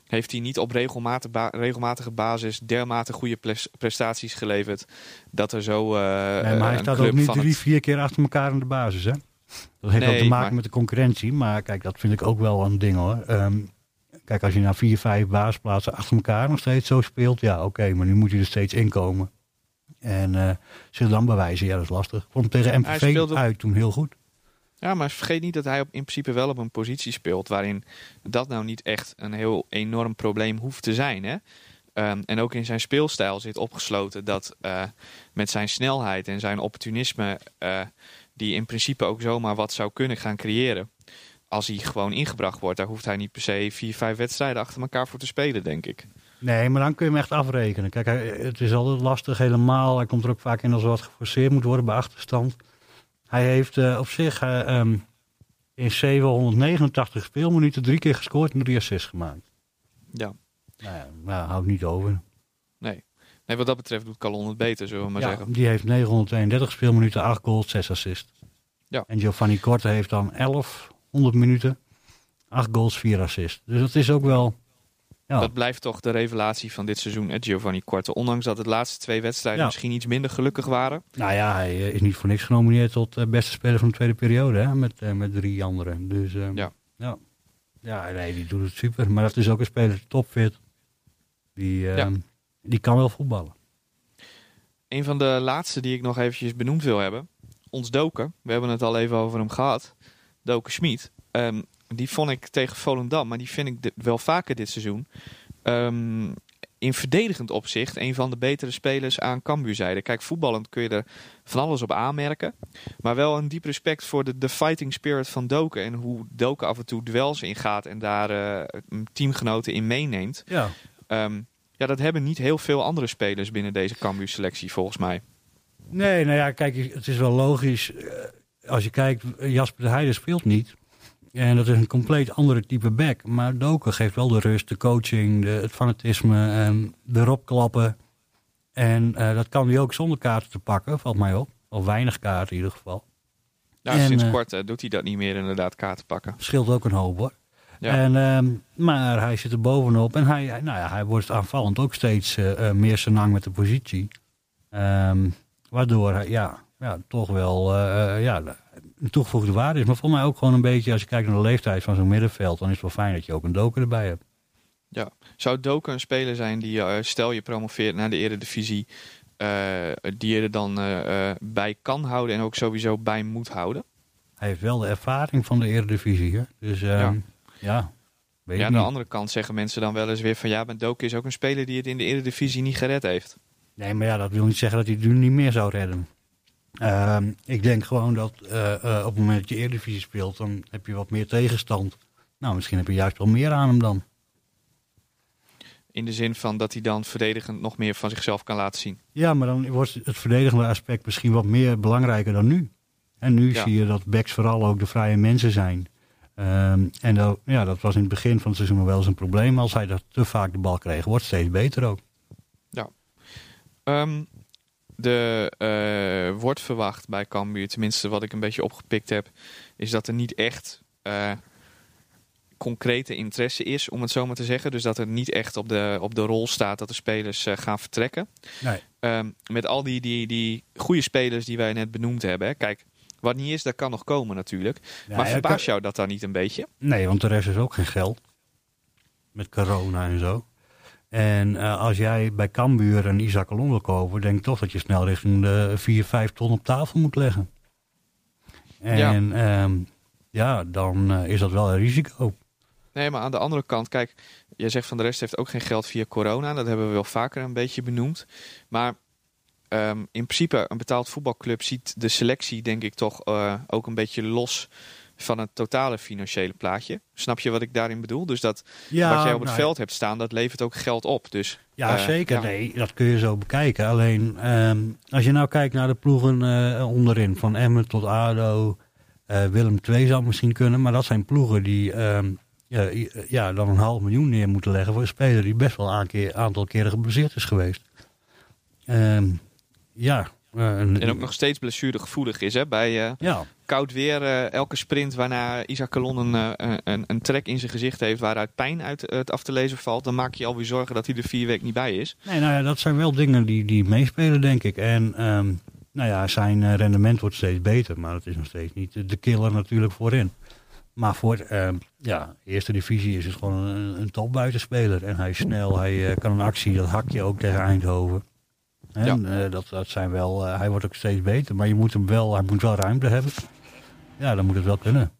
heeft hij niet op regelmatige, ba regelmatige basis dermate goede prestaties geleverd dat er zo. Uh, nee, maar hij staat ook niet drie, vier keer achter elkaar in de basis, hè? Dat heeft nee, ook te maken maar... met de concurrentie, maar kijk, dat vind ik ook wel een ding hoor. Um, kijk, als je na vier, vijf basisplaatsen achter elkaar nog steeds zo speelt, ja, oké, okay, maar nu moet je er steeds inkomen. En uh, zich dan bewijzen, ja, dat is lastig. Vond hem tegen MVV uit toen heel goed. Ja, maar vergeet niet dat hij op, in principe wel op een positie speelt waarin dat nou niet echt een heel enorm probleem hoeft te zijn. Hè? Um, en ook in zijn speelstijl zit opgesloten dat uh, met zijn snelheid en zijn opportunisme, uh, die in principe ook zomaar wat zou kunnen gaan creëren. Als hij gewoon ingebracht wordt, daar hoeft hij niet per se vier, vijf wedstrijden achter elkaar voor te spelen, denk ik. Nee, maar dan kun je hem echt afrekenen. Kijk, het is altijd lastig helemaal. Hij komt er ook vaak in als wat geforceerd moet worden bij achterstand. Hij heeft uh, op zich uh, um, in 789 speelminuten drie keer gescoord en drie assists gemaakt. Ja. Nou ja, nou, houdt niet over. Nee. nee, wat dat betreft doet Calon het beter, zullen we maar ja, zeggen. Die heeft 932 speelminuten, 8 goals, 6 assists. Ja. En Giovanni Korte heeft dan 1100 minuten, 8 goals, 4 assists. Dus dat is ook wel ja. Dat blijft toch de revelatie van dit seizoen, Ed Giovanni Korte. Ondanks dat het laatste twee wedstrijden ja. misschien iets minder gelukkig waren. Nou ja, hij is niet voor niks genomineerd tot uh, beste speler van de tweede periode. Hè? Met, uh, met drie anderen. Dus uh, ja. ja. Ja, nee, die doet het super. Maar dat is ook een speler topfit. Die, ja. die kan wel voetballen. Een van de laatste die ik nog eventjes benoemd wil hebben. Ons Doken. We hebben het al even over hem gehad. Doken Schmid. Um, die vond ik tegen Volendam, maar die vind ik wel vaker dit seizoen. Um, in verdedigend opzicht een van de betere spelers aan Cambuurzijde. Kijk, voetballend kun je er van alles op aanmerken. Maar wel een diep respect voor de, de fighting spirit van Doken. En hoe Doken af en toe duels ingaat en daar uh, teamgenoten in meeneemt. Ja. Um, ja, dat hebben niet heel veel andere spelers binnen deze Cambuur selectie volgens mij. Nee, nou ja, kijk, het is wel logisch. Als je kijkt, Jasper de Heide speelt niet. En dat is een compleet andere type back. Maar Doken geeft wel de rust, de coaching, de, het fanatisme, en de robklappen. En uh, dat kan hij ook zonder kaarten te pakken, valt mij op. Of weinig kaarten in ieder geval. Ja, en, sinds uh, kort uh, doet hij dat niet meer inderdaad, kaarten pakken. Scheelt ook een hoop hoor. Ja. En, um, maar hij zit er bovenop en hij, nou ja, hij wordt aanvallend ook steeds meer senang met de positie. Um, waardoor hij ja, ja, toch wel ja, een toegevoegde waarde is. Maar voor mij ook gewoon een beetje, als je kijkt naar de leeftijd van zo'n middenveld, dan is het wel fijn dat je ook een doker erbij hebt. Ja, zou Doken een speler zijn die, uh, stel je promoveert naar de eredivisie, uh, die je er dan uh, bij kan houden en ook sowieso bij moet houden? Hij heeft wel de ervaring van de eredivisie, hè? Dus ja. ja. Weet ja, aan de andere kant zeggen mensen dan wel eens weer van ja, maar Doken is ook een speler die het in de eredivisie niet gered heeft. Nee, maar ja, dat wil niet zeggen dat hij het nu niet meer zou redden. Uh, ik denk gewoon dat uh, uh, op het moment dat je Eredivisie speelt, dan heb je wat meer tegenstand. Nou, misschien heb je juist wel meer aan hem dan. In de zin van dat hij dan verdedigend nog meer van zichzelf kan laten zien. Ja, maar dan wordt het verdedigende aspect misschien wat meer belangrijker dan nu. En nu Ja. zie je dat backs vooral ook de vrije mensen zijn. Ehm, en dat, ja, dat was in het begin van het seizoen wel eens een probleem. Als hij dat te vaak de bal kreeg, wordt het steeds beter ook. Ehm, de eh, wordt verwacht bij Cambuur, tenminste wat ik een beetje opgepikt heb, is dat er niet echt eh, concrete interesse is, om het zo maar te zeggen. Dus dat er niet echt op de, op de rol staat dat de spelers eh, gaan vertrekken. Nee. Ehm, met al die, die, die goede spelers die wij net benoemd hebben. Hè. Kijk, wat niet is, dat kan nog komen natuurlijk. Ja, maar kan- jou dat dan niet een beetje? Nee, want de rest is ook geen geld. Met corona en zo. En eh, als jij bij Cambuur een Isaac Alon wil kopen, denk ik toch dat je snel richting de 4, 5 ton op tafel moet leggen. En ja, ja dan eh, is dat wel een risico. Nee, maar aan de andere kant, kijk, jij zegt van de rest heeft ook geen geld via corona. Dat hebben we wel vaker een beetje benoemd. Maar ehm, in principe, een betaald voetbalclub ziet de selectie, denk ik, toch eh, ook een beetje los van het totale financiële plaatje. Snap je wat ik daarin bedoel? Dus dat Ja, wat jij op het nou, veld hebt staan, dat levert ook geld op. Dus Ja, eh, zeker. ja. Nee, dat kun je zo bekijken. Alleen, ehm, als je nou kijkt naar de ploegen eh, onderin, van Emmen tot ADO, eh, Willem II zou misschien kunnen, maar dat zijn ploegen die ehm, ja, i- ja, dan een half miljoen neer moeten leggen voor een speler die best wel een keer, aantal keren geblesseerd is geweest. Ehm, ja. Eh, En ook nog steeds blessuregevoelig is. Hè? Bij eh, Ja, koud weer, eh, elke sprint waarna Isaac Calon een, een, een trek in zijn gezicht heeft waaruit pijn uit het af te lezen valt, dan maak je alweer zorgen dat hij er vier weken niet bij is. nee, nou ja, dat zijn wel dingen die, die meespelen, denk ik. En ehm, nou ja, zijn rendement wordt steeds beter, maar het is nog steeds niet de- de killer natuurlijk voorin. Maar voor ehm, ja, eerste divisie is het gewoon een, een topbuitenspeler. En hij is snel, hij eh, kan een actie, dat hakje ook tegen Eindhoven. En eh, dat, dat zijn wel, eh, hij wordt ook steeds beter, maar je moet hem wel, hij moet wel ruimte hebben. Ja, dan moet het wel kunnen.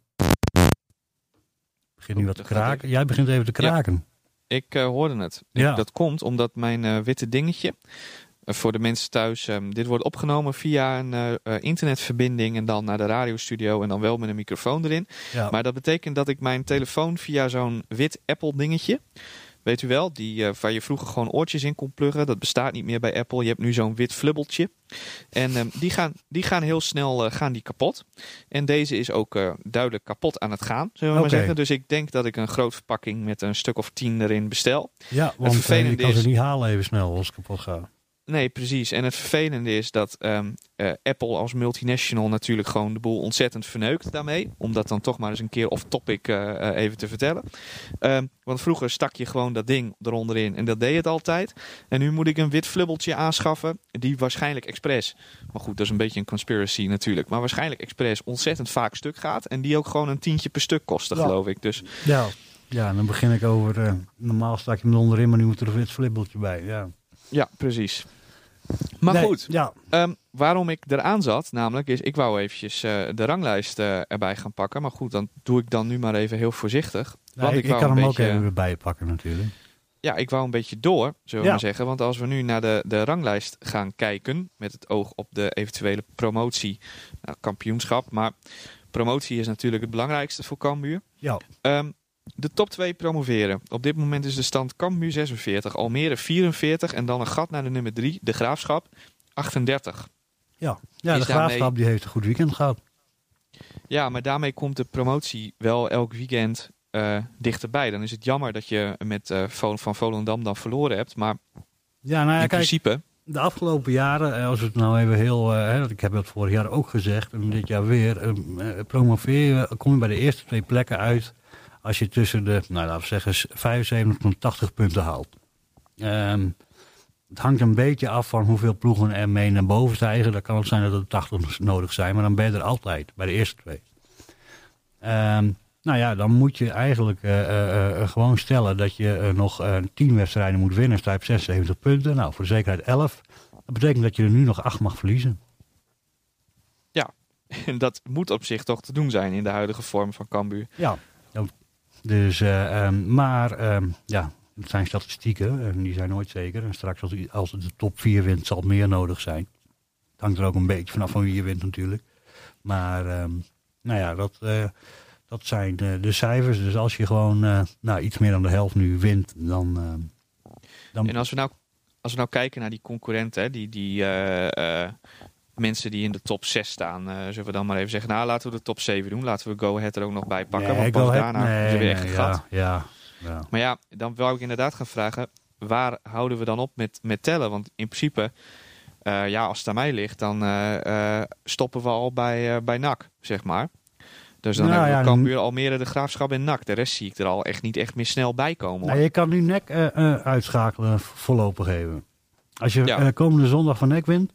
Begint nu wat te kraken. Jij begint even te kraken. Ik eh, hoorde het. Ik- Ja. dat komt omdat mijn witte dingetje, voor de mensen thuis, ehm, dit wordt opgenomen via een internetverbinding en dan naar de radiostudio en dan wel met een microfoon erin. Ja. Maar dat betekent dat ik mijn telefoon via zo'n wit Apple dingetje, weet u wel, die, eh, waar je vroeger gewoon oortjes in kon pluggen, dat bestaat niet meer bij Apple. Je hebt nu zo'n wit flubbeltje. En ehm, die, gaan, die gaan heel snel eh, gaan die kapot. En deze is ook eh, duidelijk kapot aan het gaan, zullen we maar zeggen. Dus ik denk dat ik een groot verpakking met een stuk of tien erin bestel. Ja, want ik kan ze niet halen even snel als het kapot gaat. Nee, precies. En het vervelende is dat ehm, eh, Apple als multinational natuurlijk gewoon de boel ontzettend verneukt daarmee. Om dat dan toch maar eens een keer off-topic eh, eh, even te vertellen. Ehm, want vroeger stak je gewoon dat ding eronder in en dat deed het altijd. En nu moet ik een wit flubbeltje aanschaffen die waarschijnlijk expres, maar goed, dat is een beetje een conspiracy natuurlijk, maar waarschijnlijk expres ontzettend vaak stuk gaat. En die ook gewoon een tientje per stuk kosten, Ja. geloof ik. Dus Ja. Ja, dan begin ik over, normaal stak je hem onderin, maar nu moet er een wit flibbeltje bij. Ja. Ja, precies. Maar Nee, goed, Ja, Ehm, waarom ik eraan zat, namelijk is, ik wou eventjes eh, de ranglijst eh, erbij gaan pakken. Maar goed, dan doe ik dan nu maar even heel voorzichtig. Want ik, ik wou kan een hem beetje, ook even erbij pakken natuurlijk. Ja, ik wou een beetje door, zullen we Ja. maar zeggen. Want als we nu naar de, de ranglijst gaan kijken, met het oog op de eventuele promotie, nou, kampioenschap. Maar promotie is natuurlijk het belangrijkste voor Cambuur. Ja, Ehm, de top 2 promoveren. Op dit moment is de stand Cambuur 46, Almere 44 en dan een gat naar de nummer 3, de Graafschap 38. ja. ja Is de daarmee- graafschap die heeft een goed weekend gehad. Ja, maar daarmee komt de promotie wel elk weekend eh, dichterbij. Dan is het jammer dat je met eh, van Volendam dan verloren hebt. Maar Ja, nou ja, in kijk, principe, de afgelopen jaren, eh, als we het nou even heel, hè, ik heb dat vorig jaar ook gezegd en dit jaar weer, promoveer je, kom je bij de eerste twee plekken uit als je tussen de, nou laten we zeggen, 75 en 80 punten haalt. Ehm, het hangt een beetje af van hoeveel ploegen er mee naar boven stijgen. Dan kan het zijn dat er 80 nodig zijn, maar dan ben je er altijd, bij de eerste twee. Ehm, nou ja, dan moet je eigenlijk eh, eh, eh, gewoon stellen dat je nog eh, 10 wedstrijden moet winnen. Sta je op 76 punten. Nou, voor de zekerheid 11. Dat betekent dat je er nu nog 8 mag verliezen. dat moet op zich toch te doen zijn in de huidige vorm van Cambuur. Ja. Dus, eh, ehm, maar ehm, ja, het zijn statistieken en die zijn nooit zeker. En straks als, als het de top 4 wint, zal het meer nodig zijn. Het hangt er ook een beetje vanaf van wie je wint natuurlijk. Maar ehm, nou ja, dat, eh, dat zijn eh, de cijfers. Dus als je gewoon nou, iets meer dan de helft nu wint, dan... Dan, En als we nou, als we nou kijken naar die concurrenten, die, die mensen die in de top 6 staan, eh, zullen we dan maar even zeggen, nou laten we de top 7 doen. Laten we Go Ahead er ook nog bij pakken, Nee, want pas wil daarna nee, is er weer echt een ja, gat. Ja, ja. Maar ja, dan wou ik inderdaad gaan vragen, waar houden we dan op met, met tellen? Want in principe, eh, ja, als het aan mij ligt, dan eh, stoppen we al bij, bij NAC, zeg maar. Dus dan Nou hebben we ja, Cambuur, Almere, de Graafschap en NAC. De rest zie ik er al echt niet echt meer snel bij komen. Nou, je kan nu nek eh, uitschakelen voorlopig even. Als je komende zondag van nek wint,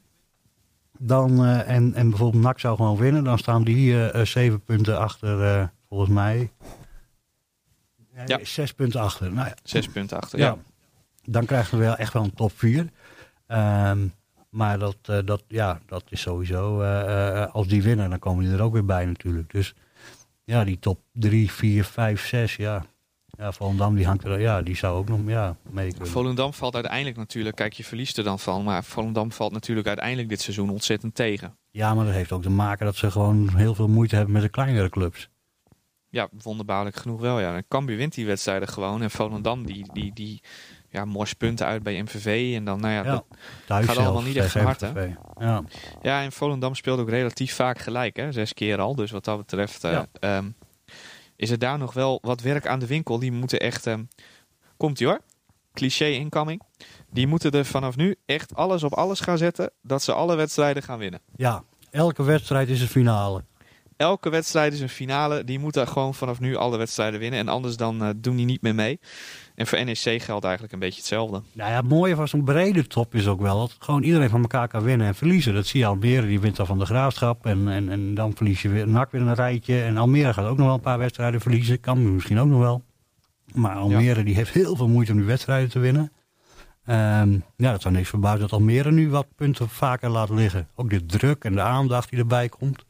dan, eh, en, en bijvoorbeeld NAC zou gewoon winnen, dan staan die eh, zeven punten achter, eh, volgens mij. Ja. Zes punten achter. Nou, ja, Zes punten achter, ja. ja. Dan krijgen we wel echt wel een top 4. maar dat, dat, ja, dat is sowieso, als die winnen, dan komen die er ook weer bij natuurlijk. Dus ja, die top 3, 4, 5, 6, ja. Ja, Volendam die hangt er, ja, die zou ook nog ja, mee kunnen. Volendam valt uiteindelijk natuurlijk, kijk je verliest er dan van, maar Volendam valt natuurlijk uiteindelijk dit seizoen ontzettend tegen. Ja, maar dat heeft ook te maken dat ze gewoon heel veel moeite hebben met de kleinere clubs. Ja, wonderbaarlijk genoeg wel. Ja. Cambuur wint die wedstrijden gewoon en Volendam die, die, die ja, mors punten uit bij MVV en dan, nou ja, Ja, dat- gaat allemaal niet echt van harte, MVV. Ja. ja, en Volendam speelt ook relatief vaak gelijk, hè, zes keer al. Dus wat dat betreft eh, Ja. ehm, is er daar nog wel wat werk aan de winkel. Die moeten echt, ehm, komt ie hoor, cliché incoming. Die moeten er vanaf nu echt alles op alles gaan zetten dat ze alle wedstrijden gaan winnen. ja, elke wedstrijd is een finale. elke wedstrijd is een finale. Die moeten gewoon vanaf nu alle wedstrijden winnen. En anders dan eh, doen die niet meer mee. En voor NEC geldt eigenlijk een beetje hetzelfde. Nou ja, het mooie van zo'n brede top is ook wel dat gewoon iedereen van elkaar kan winnen en verliezen. Dat zie je Almere, die wint dan van de Graafschap en, en, en dan verlies je weer NAC weer een rijtje. En Almere gaat ook nog wel een paar wedstrijden verliezen, kan misschien ook nog wel. Maar Almere die heeft heel veel moeite om die wedstrijden te winnen. Ehm, ja, dat zou niks verbazen dat Almere nu wat punten vaker laat liggen. Ook de druk en de aandacht die erbij komt.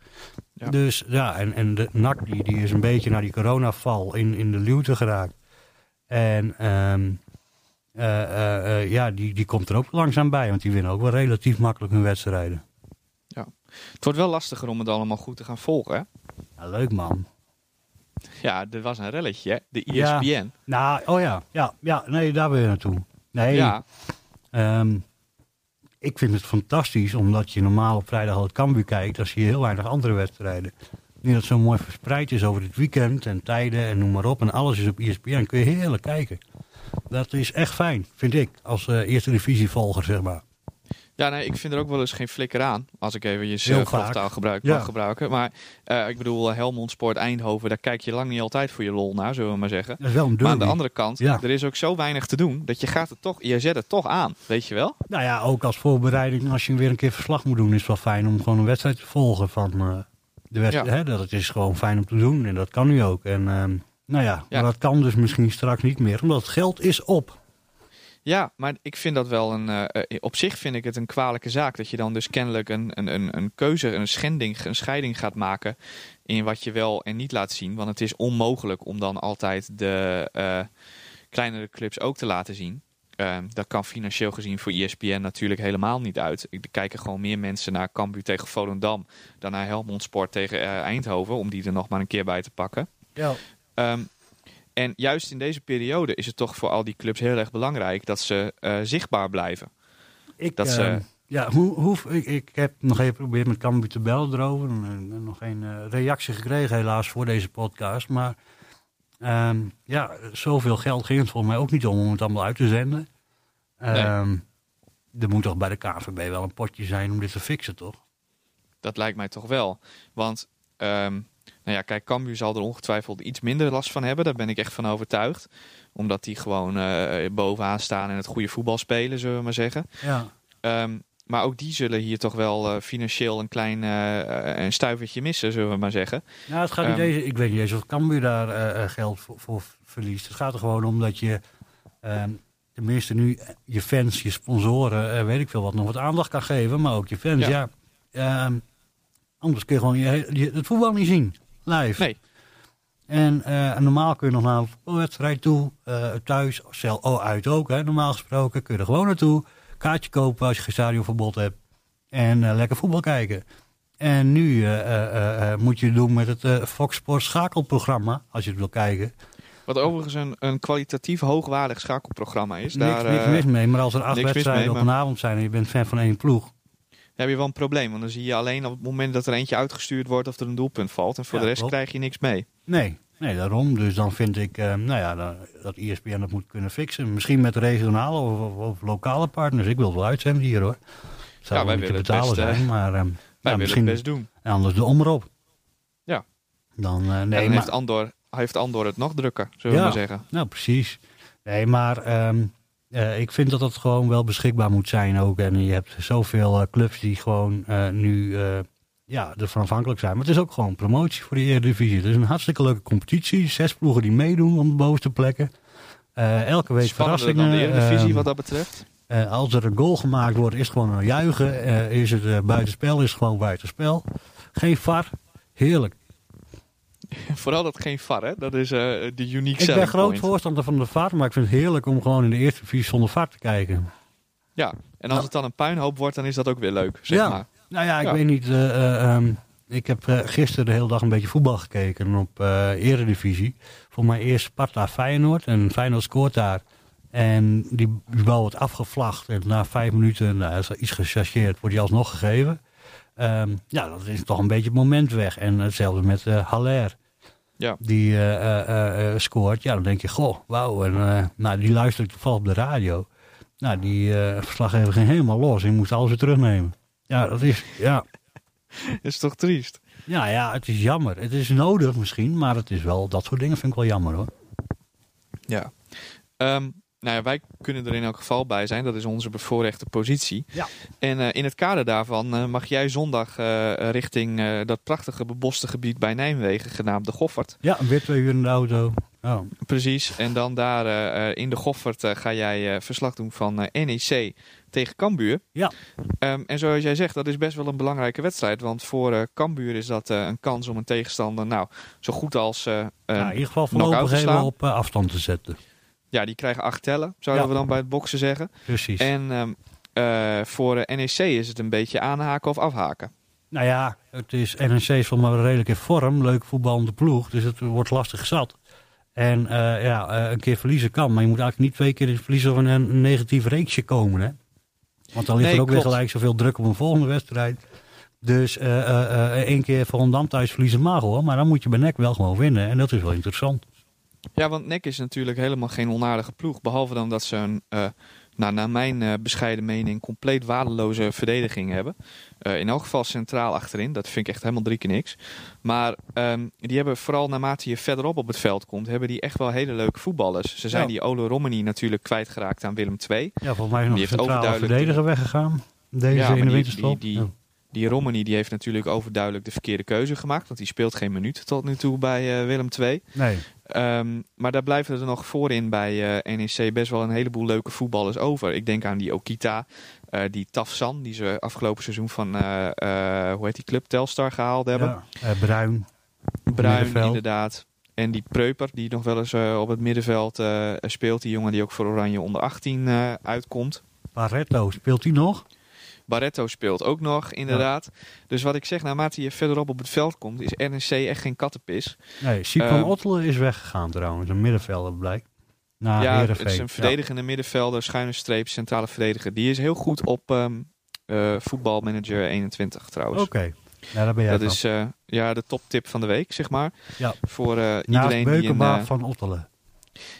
Ja. Dus ja, en, en de NAC die, die is een beetje naar die coronaval in, in de luwte geraakt. En ehm, eh, eh, eh, ja, die, die komt er ook langzaam bij, want die winnen ook wel relatief makkelijk hun wedstrijden. Het wordt wel lastiger om het allemaal goed te gaan volgen. Hè? Ja, leuk man. Ja, er was een relletje. Hè? De Ja. ESPN. Nou, oh ja, ja, ja, nee, daar wil je naartoe. Nee, Ja, ehm, ik vind het fantastisch, omdat je normaal op vrijdag al het Cambuur kijkt, dan zie je heel weinig andere wedstrijden. Nu dat zo mooi verspreid is over het weekend en tijden en noem maar op, en alles is op ESPN, kun je heerlijk kijken. Dat is echt fijn, vind ik, als eh, eerste divisievolger, zeg maar. ja nee, ik vind er ook wel eens geen flikker aan. Als ik even je Heel uh, vaak. taal gebruik, Ja. mag gebruiken. Maar eh, ik bedoel, eh, Helmond Sport Eindhoven, daar kijk je lang niet altijd voor je lol naar, zullen we maar zeggen. Dat is wel een. Maar aan de andere kant, Ja. er is ook zo weinig te doen, dat je gaat het toch, je zet het toch aan, weet je wel? Nou ja, ook als voorbereiding, als je weer een keer verslag moet doen, is het wel fijn om gewoon een wedstrijd te volgen van de. Ja. Hè? Dat het is gewoon fijn om te doen en dat kan nu ook. En ehm, nou ja, dat kan dus misschien straks niet meer, omdat het geld is op. Ja, maar ik vind dat wel een. eh, eh, op zich vind ik het een kwalijke zaak. Dat je dan dus kennelijk een, een, een, een keuze, een schending, een scheiding gaat maken. in wat je wel en niet laat zien. Want het is onmogelijk om dan altijd de eh, kleinere clubs ook te laten zien. Eh, dat kan financieel gezien voor ESPN natuurlijk helemaal niet uit. Er kijken gewoon meer mensen naar Cambuur tegen Volendam. dan naar Helmond Sport tegen eh, Eindhoven. om die er nog maar een keer bij te pakken. Ja. Ehm, en juist in deze periode is het toch voor al die clubs heel erg belangrijk dat ze eh, zichtbaar blijven. Ik, Dat ze- ja, hoe, hoe, ik, ik heb nog even geprobeerd met Cambuur te bellen erover. En, nog geen eh, reactie gekregen helaas voor deze podcast. Maar ehm, ja, zoveel geld ging het volgens mij ook niet om om het allemaal uit te zenden. Ehm, Er moet toch bij de KVB wel een potje zijn om dit te fixen, toch? Dat lijkt mij toch wel. Want, ehm, nou ja, kijk, Cambuur zal er ongetwijfeld iets minder last van hebben. Daar ben ik echt van overtuigd. Omdat die gewoon eh, bovenaan staan en het goede voetbal spelen, zullen we maar zeggen. Ja. Maar ook die zullen hier toch wel eh, financieel een klein eh, eh, een stuivertje missen, zullen we maar zeggen. Nou, het gaat niet Ehm. eens, ik weet niet eens of Cambuur daar geld voor, voor verliest. Het gaat er gewoon om dat je, ehm, tenminste nu, je fans, je sponsoren, weet ik veel wat, nog wat aandacht kan geven. Maar ook je fans, Ja. ja. Ehm, anders kun je gewoon je, je, het voetbal niet zien, live. Nee. En normaal kun je nog naar een voetbalwedstrijd toe, thuis, cel, oh, uit ook, hè, normaal gesproken. Kun je er gewoon naartoe, kaartje kopen als je geen stadionverbod hebt. En eh, lekker voetbal kijken. En nu eh, eh, moet je het doen met het Fox Sports schakelprogramma, als je het wil kijken. Wat overigens een, een kwalitatief hoogwaardig schakelprogramma is. niks, Daar niks mis mee, maar als er acht wedstrijden mee, op een avond zijn en je bent fan van één ploeg. heb je wel een probleem. Want dan zie je alleen op het moment dat er eentje uitgestuurd wordt of er een doelpunt valt. En voor Ja, de rest klopt. krijg je niks mee. Nee, nee, daarom. Dus dan vind ik eh, nou ja, dat ESPN dat moet kunnen fixen. Misschien met regionale of, of, of lokale partners. Ik wil het wel uitzenden hier hoor. Het zou Ja, wij willen het betalen best, eh, zijn, maar ehm, Wij ja, willen misschien het best doen. anders de omroep. Ja. Dan, eh, Nee, nee, dan maar, heeft, Andor, heeft Andor het nog drukker, zullen we Ja. maar zeggen. Nou, precies. Nee, maar ehm, eh, ik vind dat het gewoon wel beschikbaar moet zijn ook. En je hebt zoveel clubs die gewoon nu ja, ervan afhankelijk zijn. Maar het is ook gewoon promotie voor de Eredivisie. Het is een hartstikke leuke competitie. Zes ploegen die meedoen om de bovenste plekken. Eh, elke week Spannender verrassingen. dan de Eredivisie Ehm, wat dat betreft. eh, als er een goal gemaakt wordt, is het gewoon een juichen. Eh, is het buitenspel, is het gewoon buitenspel. Geen VAR. Heerlijk. Vooral dat geen VAR, hè? Dat is de unique Ik ben groot point. voorstander van de VAR, maar ik vind het heerlijk om gewoon in de eerste divisie zonder VAR te kijken. Ja, en als Ja. het dan een puinhoop wordt, dan is dat ook weer leuk, zeg Ja. maar. Nou ja, ik Ja. weet niet. eh, eh, ehm, ik heb eh, gisteren de hele dag een beetje voetbal gekeken op Eredivisie. Voor mij eerst Sparta Feyenoord. En Feyenoord scoort daar. En die bal wordt afgevlacht. En na vijf minuten nou, is er iets gechargeerd. Wordt die alsnog gegeven. Ehm, ja, dat is toch een beetje het moment weg. En hetzelfde met eh Haller. Ja. Die scoort. Ja, dan denk je, goh, wauw. En nou, die luister ik toevallig op de radio. Nou, die verslaggever ging helemaal los. En moest alles weer terugnemen. Ja, dat is, ja, is toch triest? ja, ja, het is jammer. Het is nodig misschien, maar het is wel, dat soort dingen vind ik wel jammer hoor. Ja. Ehm, nou ja, wij kunnen er in elk geval bij zijn. Dat is onze bevoorrechte positie. Ja. En eh, in het kader daarvan eh, mag jij zondag eh, richting dat prachtige beboste gebied bij Nijmegen, genaamd de Goffert. Ja, weer twee uur in de auto. Oh, Precies. En dan daar in de Goffert ga jij verslag doen van NEC tegen Cambuur. Ja. Ehm, en zoals jij zegt, dat is best wel een belangrijke wedstrijd. Want voor eh Cambuur is dat eh, een kans om een tegenstander nou, zo goed als eh, ja, in ieder geval voorlopig even slaan. op afstand te zetten. Ja, die krijgen acht tellen, zouden Ja. we dan bij het boksen zeggen. Precies. En eh, voor NEC is het een beetje aanhaken of afhaken. Nou ja, het is NEC is voor mij redelijk in vorm. Leuk voetbal om de ploeg, dus het wordt lastig zat. En ja, een keer verliezen kan, maar je moet eigenlijk niet twee keer verliezen of een negatief reeksje komen. Hè? Want dan ligt Nee, er ook weer gelijk zoveel druk op een volgende wedstrijd. Dus eh, eh, één keer Volendam thuis verliezen mag hoor, maar dan moet je bij NEC wel gewoon winnen. En dat is wel interessant. Ja, want NEC is natuurlijk helemaal geen onaardige ploeg. Behalve dan dat ze een, nou, naar mijn eh, bescheiden mening, compleet waardeloze verdediging hebben. Eh, in elk geval centraal achterin. Dat vind ik echt helemaal drie keer niks. Maar ehm, die hebben vooral naarmate je verderop op het veld komt, hebben die echt wel hele leuke voetballers. Ze zijn Ja. die Ole Romani natuurlijk kwijtgeraakt aan Willem II. Ja, volgens mij is nog Die overduidelijk- verdediger weggegaan. Deze Ja, in de die- winterstop. die- die- Ja. Die Romani die heeft natuurlijk overduidelijk de verkeerde keuze gemaakt. Want die speelt geen minuut tot nu toe bij eh, Willem II. Nee, Ehm, maar daar blijven er nog voorin bij eh, NEC best wel een heleboel leuke voetballers over. Ik denk aan die Okita, eh, die Tafsan, die ze afgelopen seizoen van, hoe heet die club, Telstar gehaald hebben. ja. Bruin. Bruin, middenveld. inderdaad. En die Preuper, die nog wel eens op het middenveld speelt. Die jongen die ook voor Oranje onder 18 eh, uitkomt. Paretto, speelt hij nog? Barretto speelt ook nog, inderdaad. Dus wat ik zeg, naarmate je verderop op het veld komt, is NEC echt geen kattenpis. Nee, Sikon Ehm, Ottelen is weggegaan trouwens. Een middenvelder blijkt. Ja, Heerenveen. het is een verdedigende middenvelder, schuine streep, centrale verdediger. Die is heel goed op ehm eh, voetbalmanager 21 Ja. trouwens. Oké, ja, daar ben jij Dat van. is eh, ja, de toptip van de week, zeg maar. Ja. Voor Naast iedereen die een... Van Ottelen.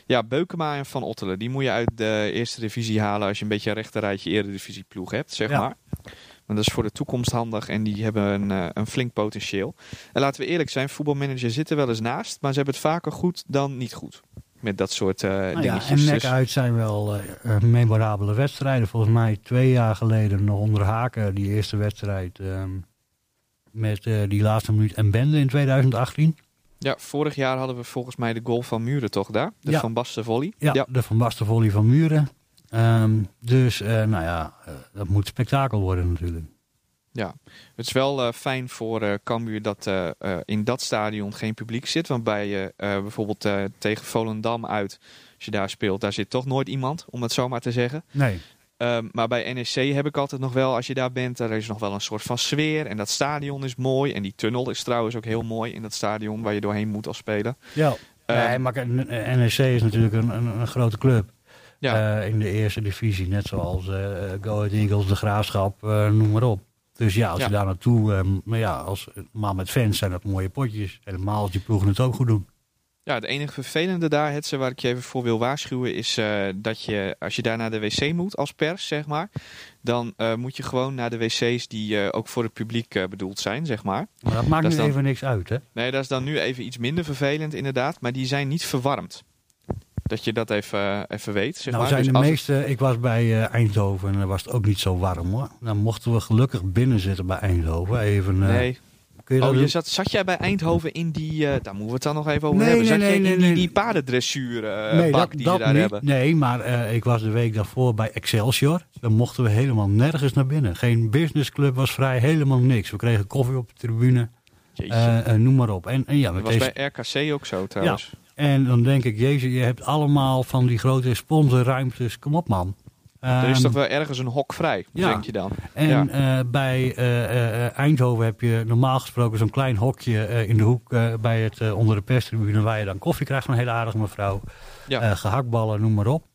Ja, Beukema en Van Ottelen. Die moet je uit de eerste divisie halen als je een beetje een rechterrijtje eredivisie ploeg hebt, zeg Ja. maar. Want dat is voor de toekomst handig en die hebben een, eh, een flink potentieel. En laten we eerlijk zijn, voetbalmanager zit er wel eens naast, maar ze hebben het vaker goed dan niet goed. Met dat soort eh, Nou ja, dingetjes. en nek Dus- uit zijn wel eh, memorabele wedstrijden. Volgens mij twee jaar geleden nog onder haken die eerste wedstrijd. ehm, met die laatste minuut en Bende in 2018. Ja, vorig jaar hadden we volgens mij de goal van Muren toch daar? De Ja. Van Basten volley. Ja, de Van Basten volley van Muren. Ehm, dus, eh, nou ja, eh, dat moet spektakel worden natuurlijk. Ja. Het is wel eh, fijn voor Cambuur dat eh, in dat stadion geen publiek zit. Want bij je bijvoorbeeld tegen Volendam uit, als je daar speelt, daar zit toch nooit iemand, om het zo maar te zeggen. Nee, Ehm, maar bij NEC heb ik altijd nog wel, als je daar bent, er is nog wel een soort van sfeer. En dat stadion is mooi. En die tunnel is trouwens ook heel mooi in dat stadion waar je doorheen moet als speler. ja, Ehm, nee, maar NEC is natuurlijk een, een, een grote club. ja, eh, in de eerste divisie. Net zoals eh Go Ahead Eagles, de Graafschap, eh, noem maar op. Dus ja, als Ja. je daar naartoe... eh, maar ja, als, maar met fans zijn dat mooie potjes. Helemaal als die ploegen het ook goed doen. Ja, het enige vervelende daar, Hetze, waar ik je even voor wil waarschuwen, is eh, dat je, als je daar naar de wc moet als pers, zeg maar, dan eh, moet je gewoon naar de wc's die eh, ook voor het publiek bedoeld zijn, zeg maar. Maar dat maakt Dat nu dan- even niks uit, hè? Nee, dat is dan nu even iets minder vervelend, inderdaad, maar die zijn niet verwarmd. Dat je dat even, even weet, zeg nou maar. zijn Dus de het- meeste... Ik was bij Eindhoven en daar was het ook niet zo warm, hoor. Dan mochten we gelukkig binnen zitten bij Eindhoven. Even, Nee. Kun je Oh, je zat, zat jij bij Eindhoven in die, eh, daar moeten we het dan nog even over Nee, hebben. nee, Zat nee, jij in die, die eh, die dat daar niet. hebben? Nee, maar eh, ik was de week daarvoor bij Excelsior. Dan mochten we helemaal nergens naar binnen. Geen businessclub was vrij, helemaal niks. We kregen koffie op de tribune, noem maar op. En, en ja, met dat was deze, bij RKC ook zo trouwens. en dan denk ik, jezus, je hebt allemaal van die grote sponsorruimtes. Kom op, man. Er is Ehm, toch wel ergens een hok vrij, ja. denk je dan? En Ja. eh, bij eh, eh, Eindhoven heb je normaal gesproken zo'n klein hokje in de hoek bij het onder de perstribune waar je dan koffie krijgt van een hele aardige mevrouw. Ja. Gehaktballen, noem maar op.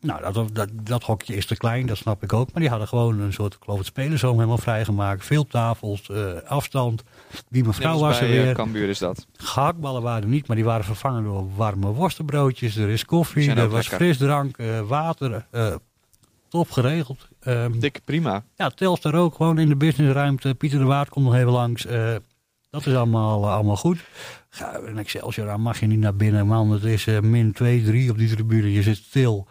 Nou, dat, dat, dat hokje is te klein, dat snap ik ook. Maar die hadden gewoon een soort, ik geloof het spelershome helemaal vrijgemaakt. Veel tafels, afstand. Die mevrouw was er weer. Cambuur is dat. Gehaktballen waren er niet, maar die waren vervangen door warme worstenbroodjes. Er is koffie, er was lekker. frisdrank, water. Top geregeld. Ehm, Dik prima. ja, Telstar ook gewoon in de businessruimte. Pieter de Waard komt nog even langs. Eh, dat is allemaal, eh, allemaal goed. Ga een Excelsior aan mag je niet naar binnen, man. Het is eh, min 2, 3 op die tribune. Je zit stil.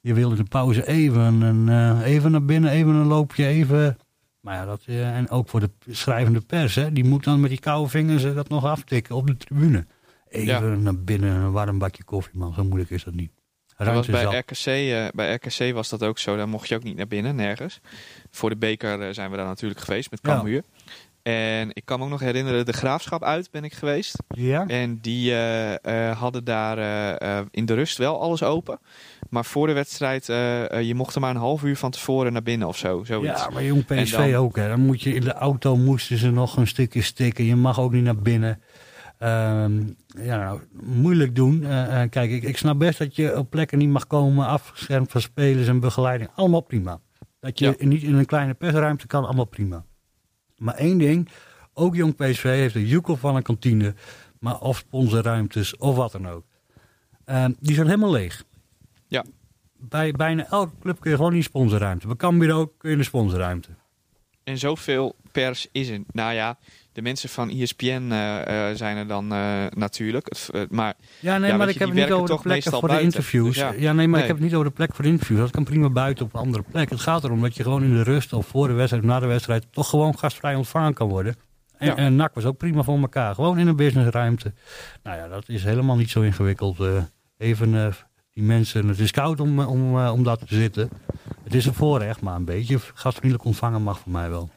Je wil in de pauze even, een, even naar binnen, even een loopje, even... Maar ja, dat, en ook voor de schrijvende pers, hè. Die moet dan met die koude vingers dat nog aftikken op de tribune. Even naar binnen, een warm bakje koffie, man. Zo moeilijk is dat niet. Was bij. RKC, eh, bij RKC was dat ook zo. Daar mocht je ook niet naar binnen, nergens. Voor de beker eh, zijn we daar natuurlijk geweest met Ja. Cambuur. En ik kan me ook nog herinneren, de Graafschap uit ben ik geweest. Ja? En die eh, hadden daar in de rust wel alles open. Maar voor de wedstrijd, je mocht er maar een half uur van tevoren naar binnen of zo. Zoiets. Ja, maar jong PSV dan- ook. Hè. Dan moet je in de auto moesten ze nog een stukje stikken. Je mag ook niet naar binnen. Ehm, ja, nou, moeilijk doen. Eh, eh, kijk, ik, ik snap best dat je op plekken niet mag komen, afgeschermd van spelers en begeleiding. Allemaal prima. Dat je Ja. niet in een kleine persruimte kan, allemaal prima. Maar één ding, ook jong PSV heeft een joekel van een kantine, maar of sponsorruimtes of wat dan ook. Ehm, die zijn helemaal leeg. Ja. Bij bijna elke club kun je gewoon niet sponsorruimte. Bij Cambuur ook kun je een sponsorruimte. En zoveel pers is er. Nou ja, de mensen van ESPN eh, eh, zijn er dan eh, natuurlijk. Maar Ja, nee, Ja, maar ik je, heb het niet over de meestal voor de interviews. Dus ja. ja. nee, maar Nee. ik heb het niet over de plek voor de interviews. Dat kan prima buiten op een andere plek. Het gaat erom dat je gewoon in de rust of voor de wedstrijd of na de wedstrijd toch gewoon gastvrij ontvangen kan worden. En, Ja. en NAC was ook prima voor elkaar. Gewoon in een businessruimte. Nou ja, dat is helemaal niet zo ingewikkeld. even die mensen, het is koud om, om, om daar te zitten. Het is een voorrecht, maar een beetje gastvriendelijk ontvangen mag voor mij wel.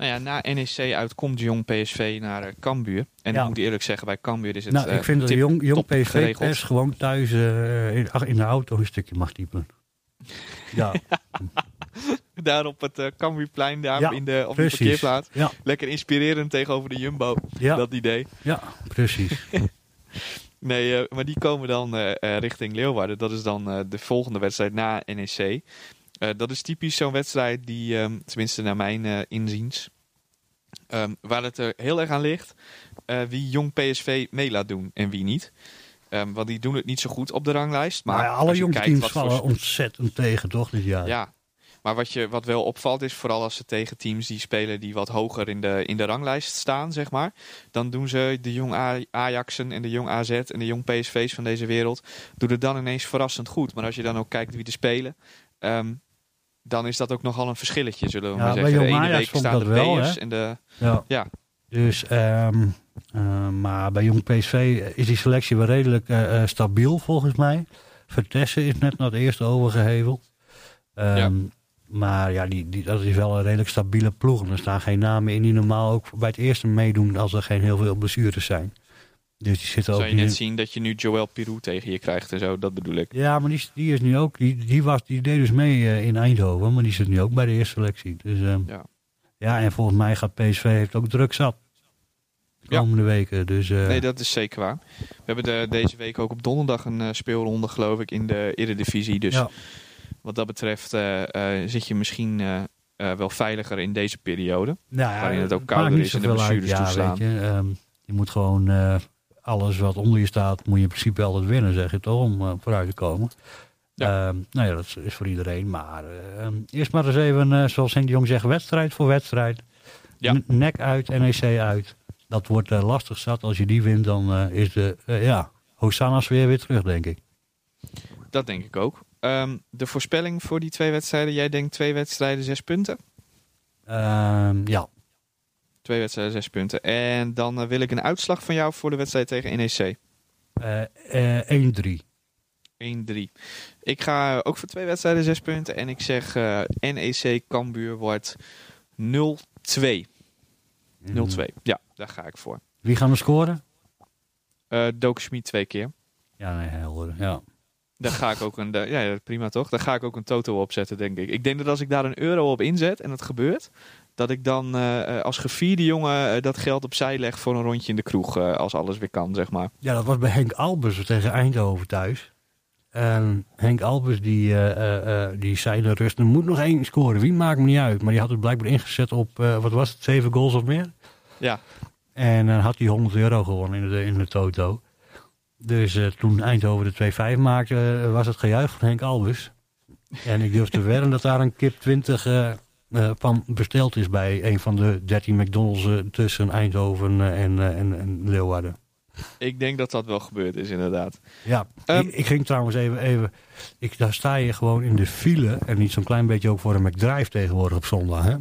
Nou ja, na NEC uit komt jong PSV naar eh, Cambuur. En Ja. ik moet eerlijk zeggen, bij Cambuur is het nou, eh, ik vind dat jong, PSV pers gewoon thuis eh, in, de auto een stukje mag typen. Ja, Daar op het uh, Cambuurplein, daar Ja, in de, op de parkeerplaats. ja, Lekker inspirerend tegenover de Jumbo, dat idee. ja, precies. Nee, eh, maar die komen dan eh, eh, richting Leeuwarden. Dat is dan eh, de volgende wedstrijd na NEC. Eh, dat is typisch zo'n wedstrijd die, ehm, tenminste naar mijn eh, inziens, ehm, waar het er heel erg aan ligt eh, wie jong PSV mee laat doen en wie niet. Ehm, want die doen het niet zo goed op de ranglijst. Maar Maar ja, alle kijkt teams voor- vallen ontzettend tegen, toch? Dit jaar. Ja, maar wat, je, wat wel opvalt is vooral als ze tegen teams die spelen die wat hoger in de, in de ranglijst staan, zeg maar. Dan doen ze de jong Ajaxen en de jong AZ en de jong PSV's van deze wereld, doen het dan ineens verrassend goed. Maar als je dan ook kijkt wie er spelen, dan is dat ook nogal een verschilletje, zullen we Ja, maar bij zeggen. De jong ene Ajax week staan de B'ers hè? en de... Ja. Ja. Dus, ehm, eh, maar bij jong PSV is die selectie wel redelijk eh, eh, stabiel, volgens mij. Vertessen is net naar het eerste overgeheveld. Ehm, Ja. Maar ja, die, die, dat is wel een redelijk stabiele ploeg. En er staan geen namen in die normaal ook bij het eerste meedoen als er geen heel veel blessures zijn. Dus die zitten ook Zou je net zien dat je nu Joël Pirou tegen je krijgt en zo, dat bedoel ik. Ja, maar die, die is nu ook. Die, die, was, die deed dus mee eh, in Eindhoven, maar die zit nu ook bij de eerste selectie. Dus, ehm, Ja. ja, en volgens mij gaat PSV heeft ook druk zat. komende weken. Dus, eh, Nee, dat is zeker waar. We hebben de, deze week ook op donderdag een eh, speelronde, geloof ik, in de Eredivisie. Dus ja. wat dat betreft zit je misschien wel veiliger in deze periode. Nou ja, waarin het ook kouder is en de blessures toeslaan. Je, ehm, je moet gewoon alles wat onder je staat, moet je in principe altijd winnen, zeg je toch, om eh, vooruit te komen. Ja. Ehm, nou ja, dat is, voor iedereen. Maar ehm, eerst maar eens even, eh, zoals Henk de Jong zegt, wedstrijd voor wedstrijd. Ja. Nek uit, NEC uit. Dat wordt eh, lastig zat. Als je die wint, dan is de, ja, Hosanna's weer weer terug, denk ik. Dat denk ik ook. Ehm, de voorspelling voor die twee wedstrijden. Jij denkt twee wedstrijden, zes punten? Ehm, ja, Twee wedstrijden, zes punten. En dan eh, wil ik een uitslag van jou voor de wedstrijd tegen NEC. Eh, eh, 1-3. 1-3. Ik ga ook voor twee wedstrijden, zes punten. En ik zeg eh, NEC Cambuur wordt 0-2. 0-2. Ja, daar ga ik voor. Wie gaan we scoren? Doke Schmid twee keer. Ja, nee, helder. Ja. Daar ga ik ook een, ja, ja, prima toch? Daar ga ik ook een toto op zetten, denk ik. Ik denk dat als ik daar een euro op inzet en het gebeurt, dat ik dan eh, eh, als gevierde jongen eh, dat geld opzij leg voor een rondje in de kroeg, als alles weer kan, zeg maar. Ja, dat was bij Henk Albers tegen Eindhoven thuis. En Henk Albers die, die zei de rust, er moet nog één scoren. Wie maakt me niet uit. Maar die had het blijkbaar ingezet op, wat was het, zeven goals of meer. Ja, En dan had hij 100 euro gewonnen in de, in de toto. Dus eh, toen Eindhoven de 2-5 maakte, eh, was het gejuich van Henk Albers. En ik durf te wedden dat daar een kip 20 eh, van besteld is bij een van de 13 McDonald's tussen Eindhoven en, en, en Leeuwarden. Ik denk dat dat wel gebeurd is, inderdaad. Ja, Ehm, ik, ik ging trouwens even, even ik, daar sta je gewoon in de file en niet zo'n klein beetje ook voor een McDrive tegenwoordig op zondag. Hè?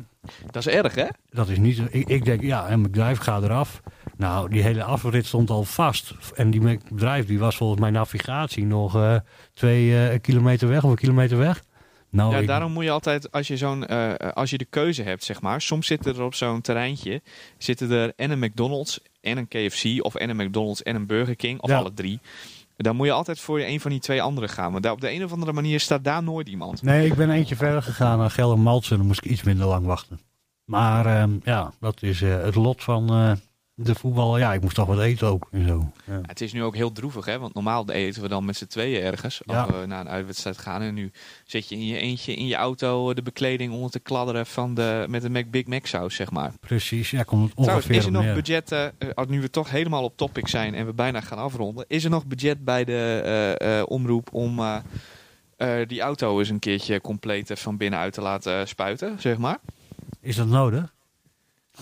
Dat is erg, hè? Dat is niet, ik, ik denk, ja, een McDrive gaat eraf. Nou, die hele afrit stond al vast. En die McDrive die was volgens mijn navigatie nog eh, twee eh, kilometer weg of een kilometer weg. Nou, Ja, ik- daarom moet je altijd, als je, zo'n, eh, als je de keuze hebt, zeg maar. Soms zitten er op zo'n terreintje, zitten er en een McDonald's en een KFC. Of en een McDonald's en een Burger King. Of Ja. alle drie. Dan moet je altijd voor een van die twee anderen gaan. Want daar, op de een of andere manier staat daar nooit iemand. Nee, ik ben eentje verder gegaan naar Gelder Maltsen. Dan moest ik iets minder lang wachten. Maar ehm, ja, dat is eh, het lot van eh, de voetbal. Ja, ik moest toch wat eten ook en zo. Ja. Het is nu ook heel droevig, hè? Want normaal eten we dan met z'n tweeën ergens. Ja. Als we naar een uitwedstrijd gaan. En nu zit je in je eentje in je auto de bekleding onder te kladderen van de, met de Mac, Big Mac saus, zeg maar. Precies, ja, komt het Trouwens, ongeveer is er nog budget, eh, eh, als nu we toch helemaal op topic zijn en we bijna gaan afronden. Is er nog budget bij de eh, eh, omroep om eh, eh, die auto eens een keertje compleet eh, van binnenuit te laten spuiten, zeg maar? Is dat nodig?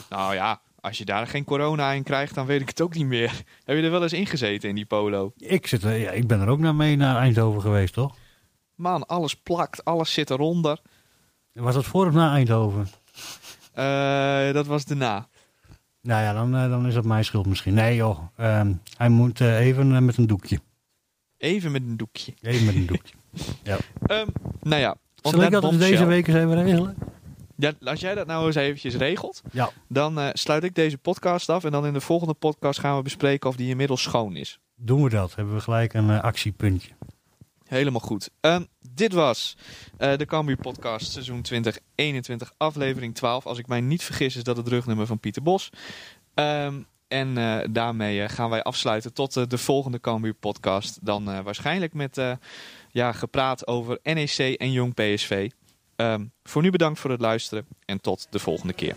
Nou ja, als je daar geen corona in krijgt, dan weet ik het ook niet meer. Heb je er wel eens ingezeten in die polo? Ik, zit, er- ja, ik ben er ook naar mee naar Eindhoven geweest, toch? Man, alles plakt, alles zit eronder. Was dat voor of na Eindhoven? Eh, dat was daarna. Nou ja, dan, eh, dan is dat mijn schuld misschien. Nee joh, ehm, hij moet eh, even eh, met een doekje. Even met een doekje. Even met een doekje. Ehm, nou ja. Zal ik dat dus deze week eens even regelen? Ja, als jij dat nou eens eventjes regelt, Ja. dan eh, sluit ik deze podcast af. En dan in de volgende podcast gaan we bespreken of die inmiddels schoon is. Doen we dat? Hebben we gelijk een eh, actiepuntje. Helemaal goed. Ehm, dit was eh, de Cambuur Podcast seizoen 2021, aflevering 12. Als ik mij niet vergis is dat het rugnummer van Pieter Bos. Ehm, en daarmee gaan wij afsluiten tot de volgende Cambuur Podcast. Dan waarschijnlijk met ja, gepraat over NEC en Jong PSV. Ehm, voor nu bedankt voor het luisteren en tot de volgende keer.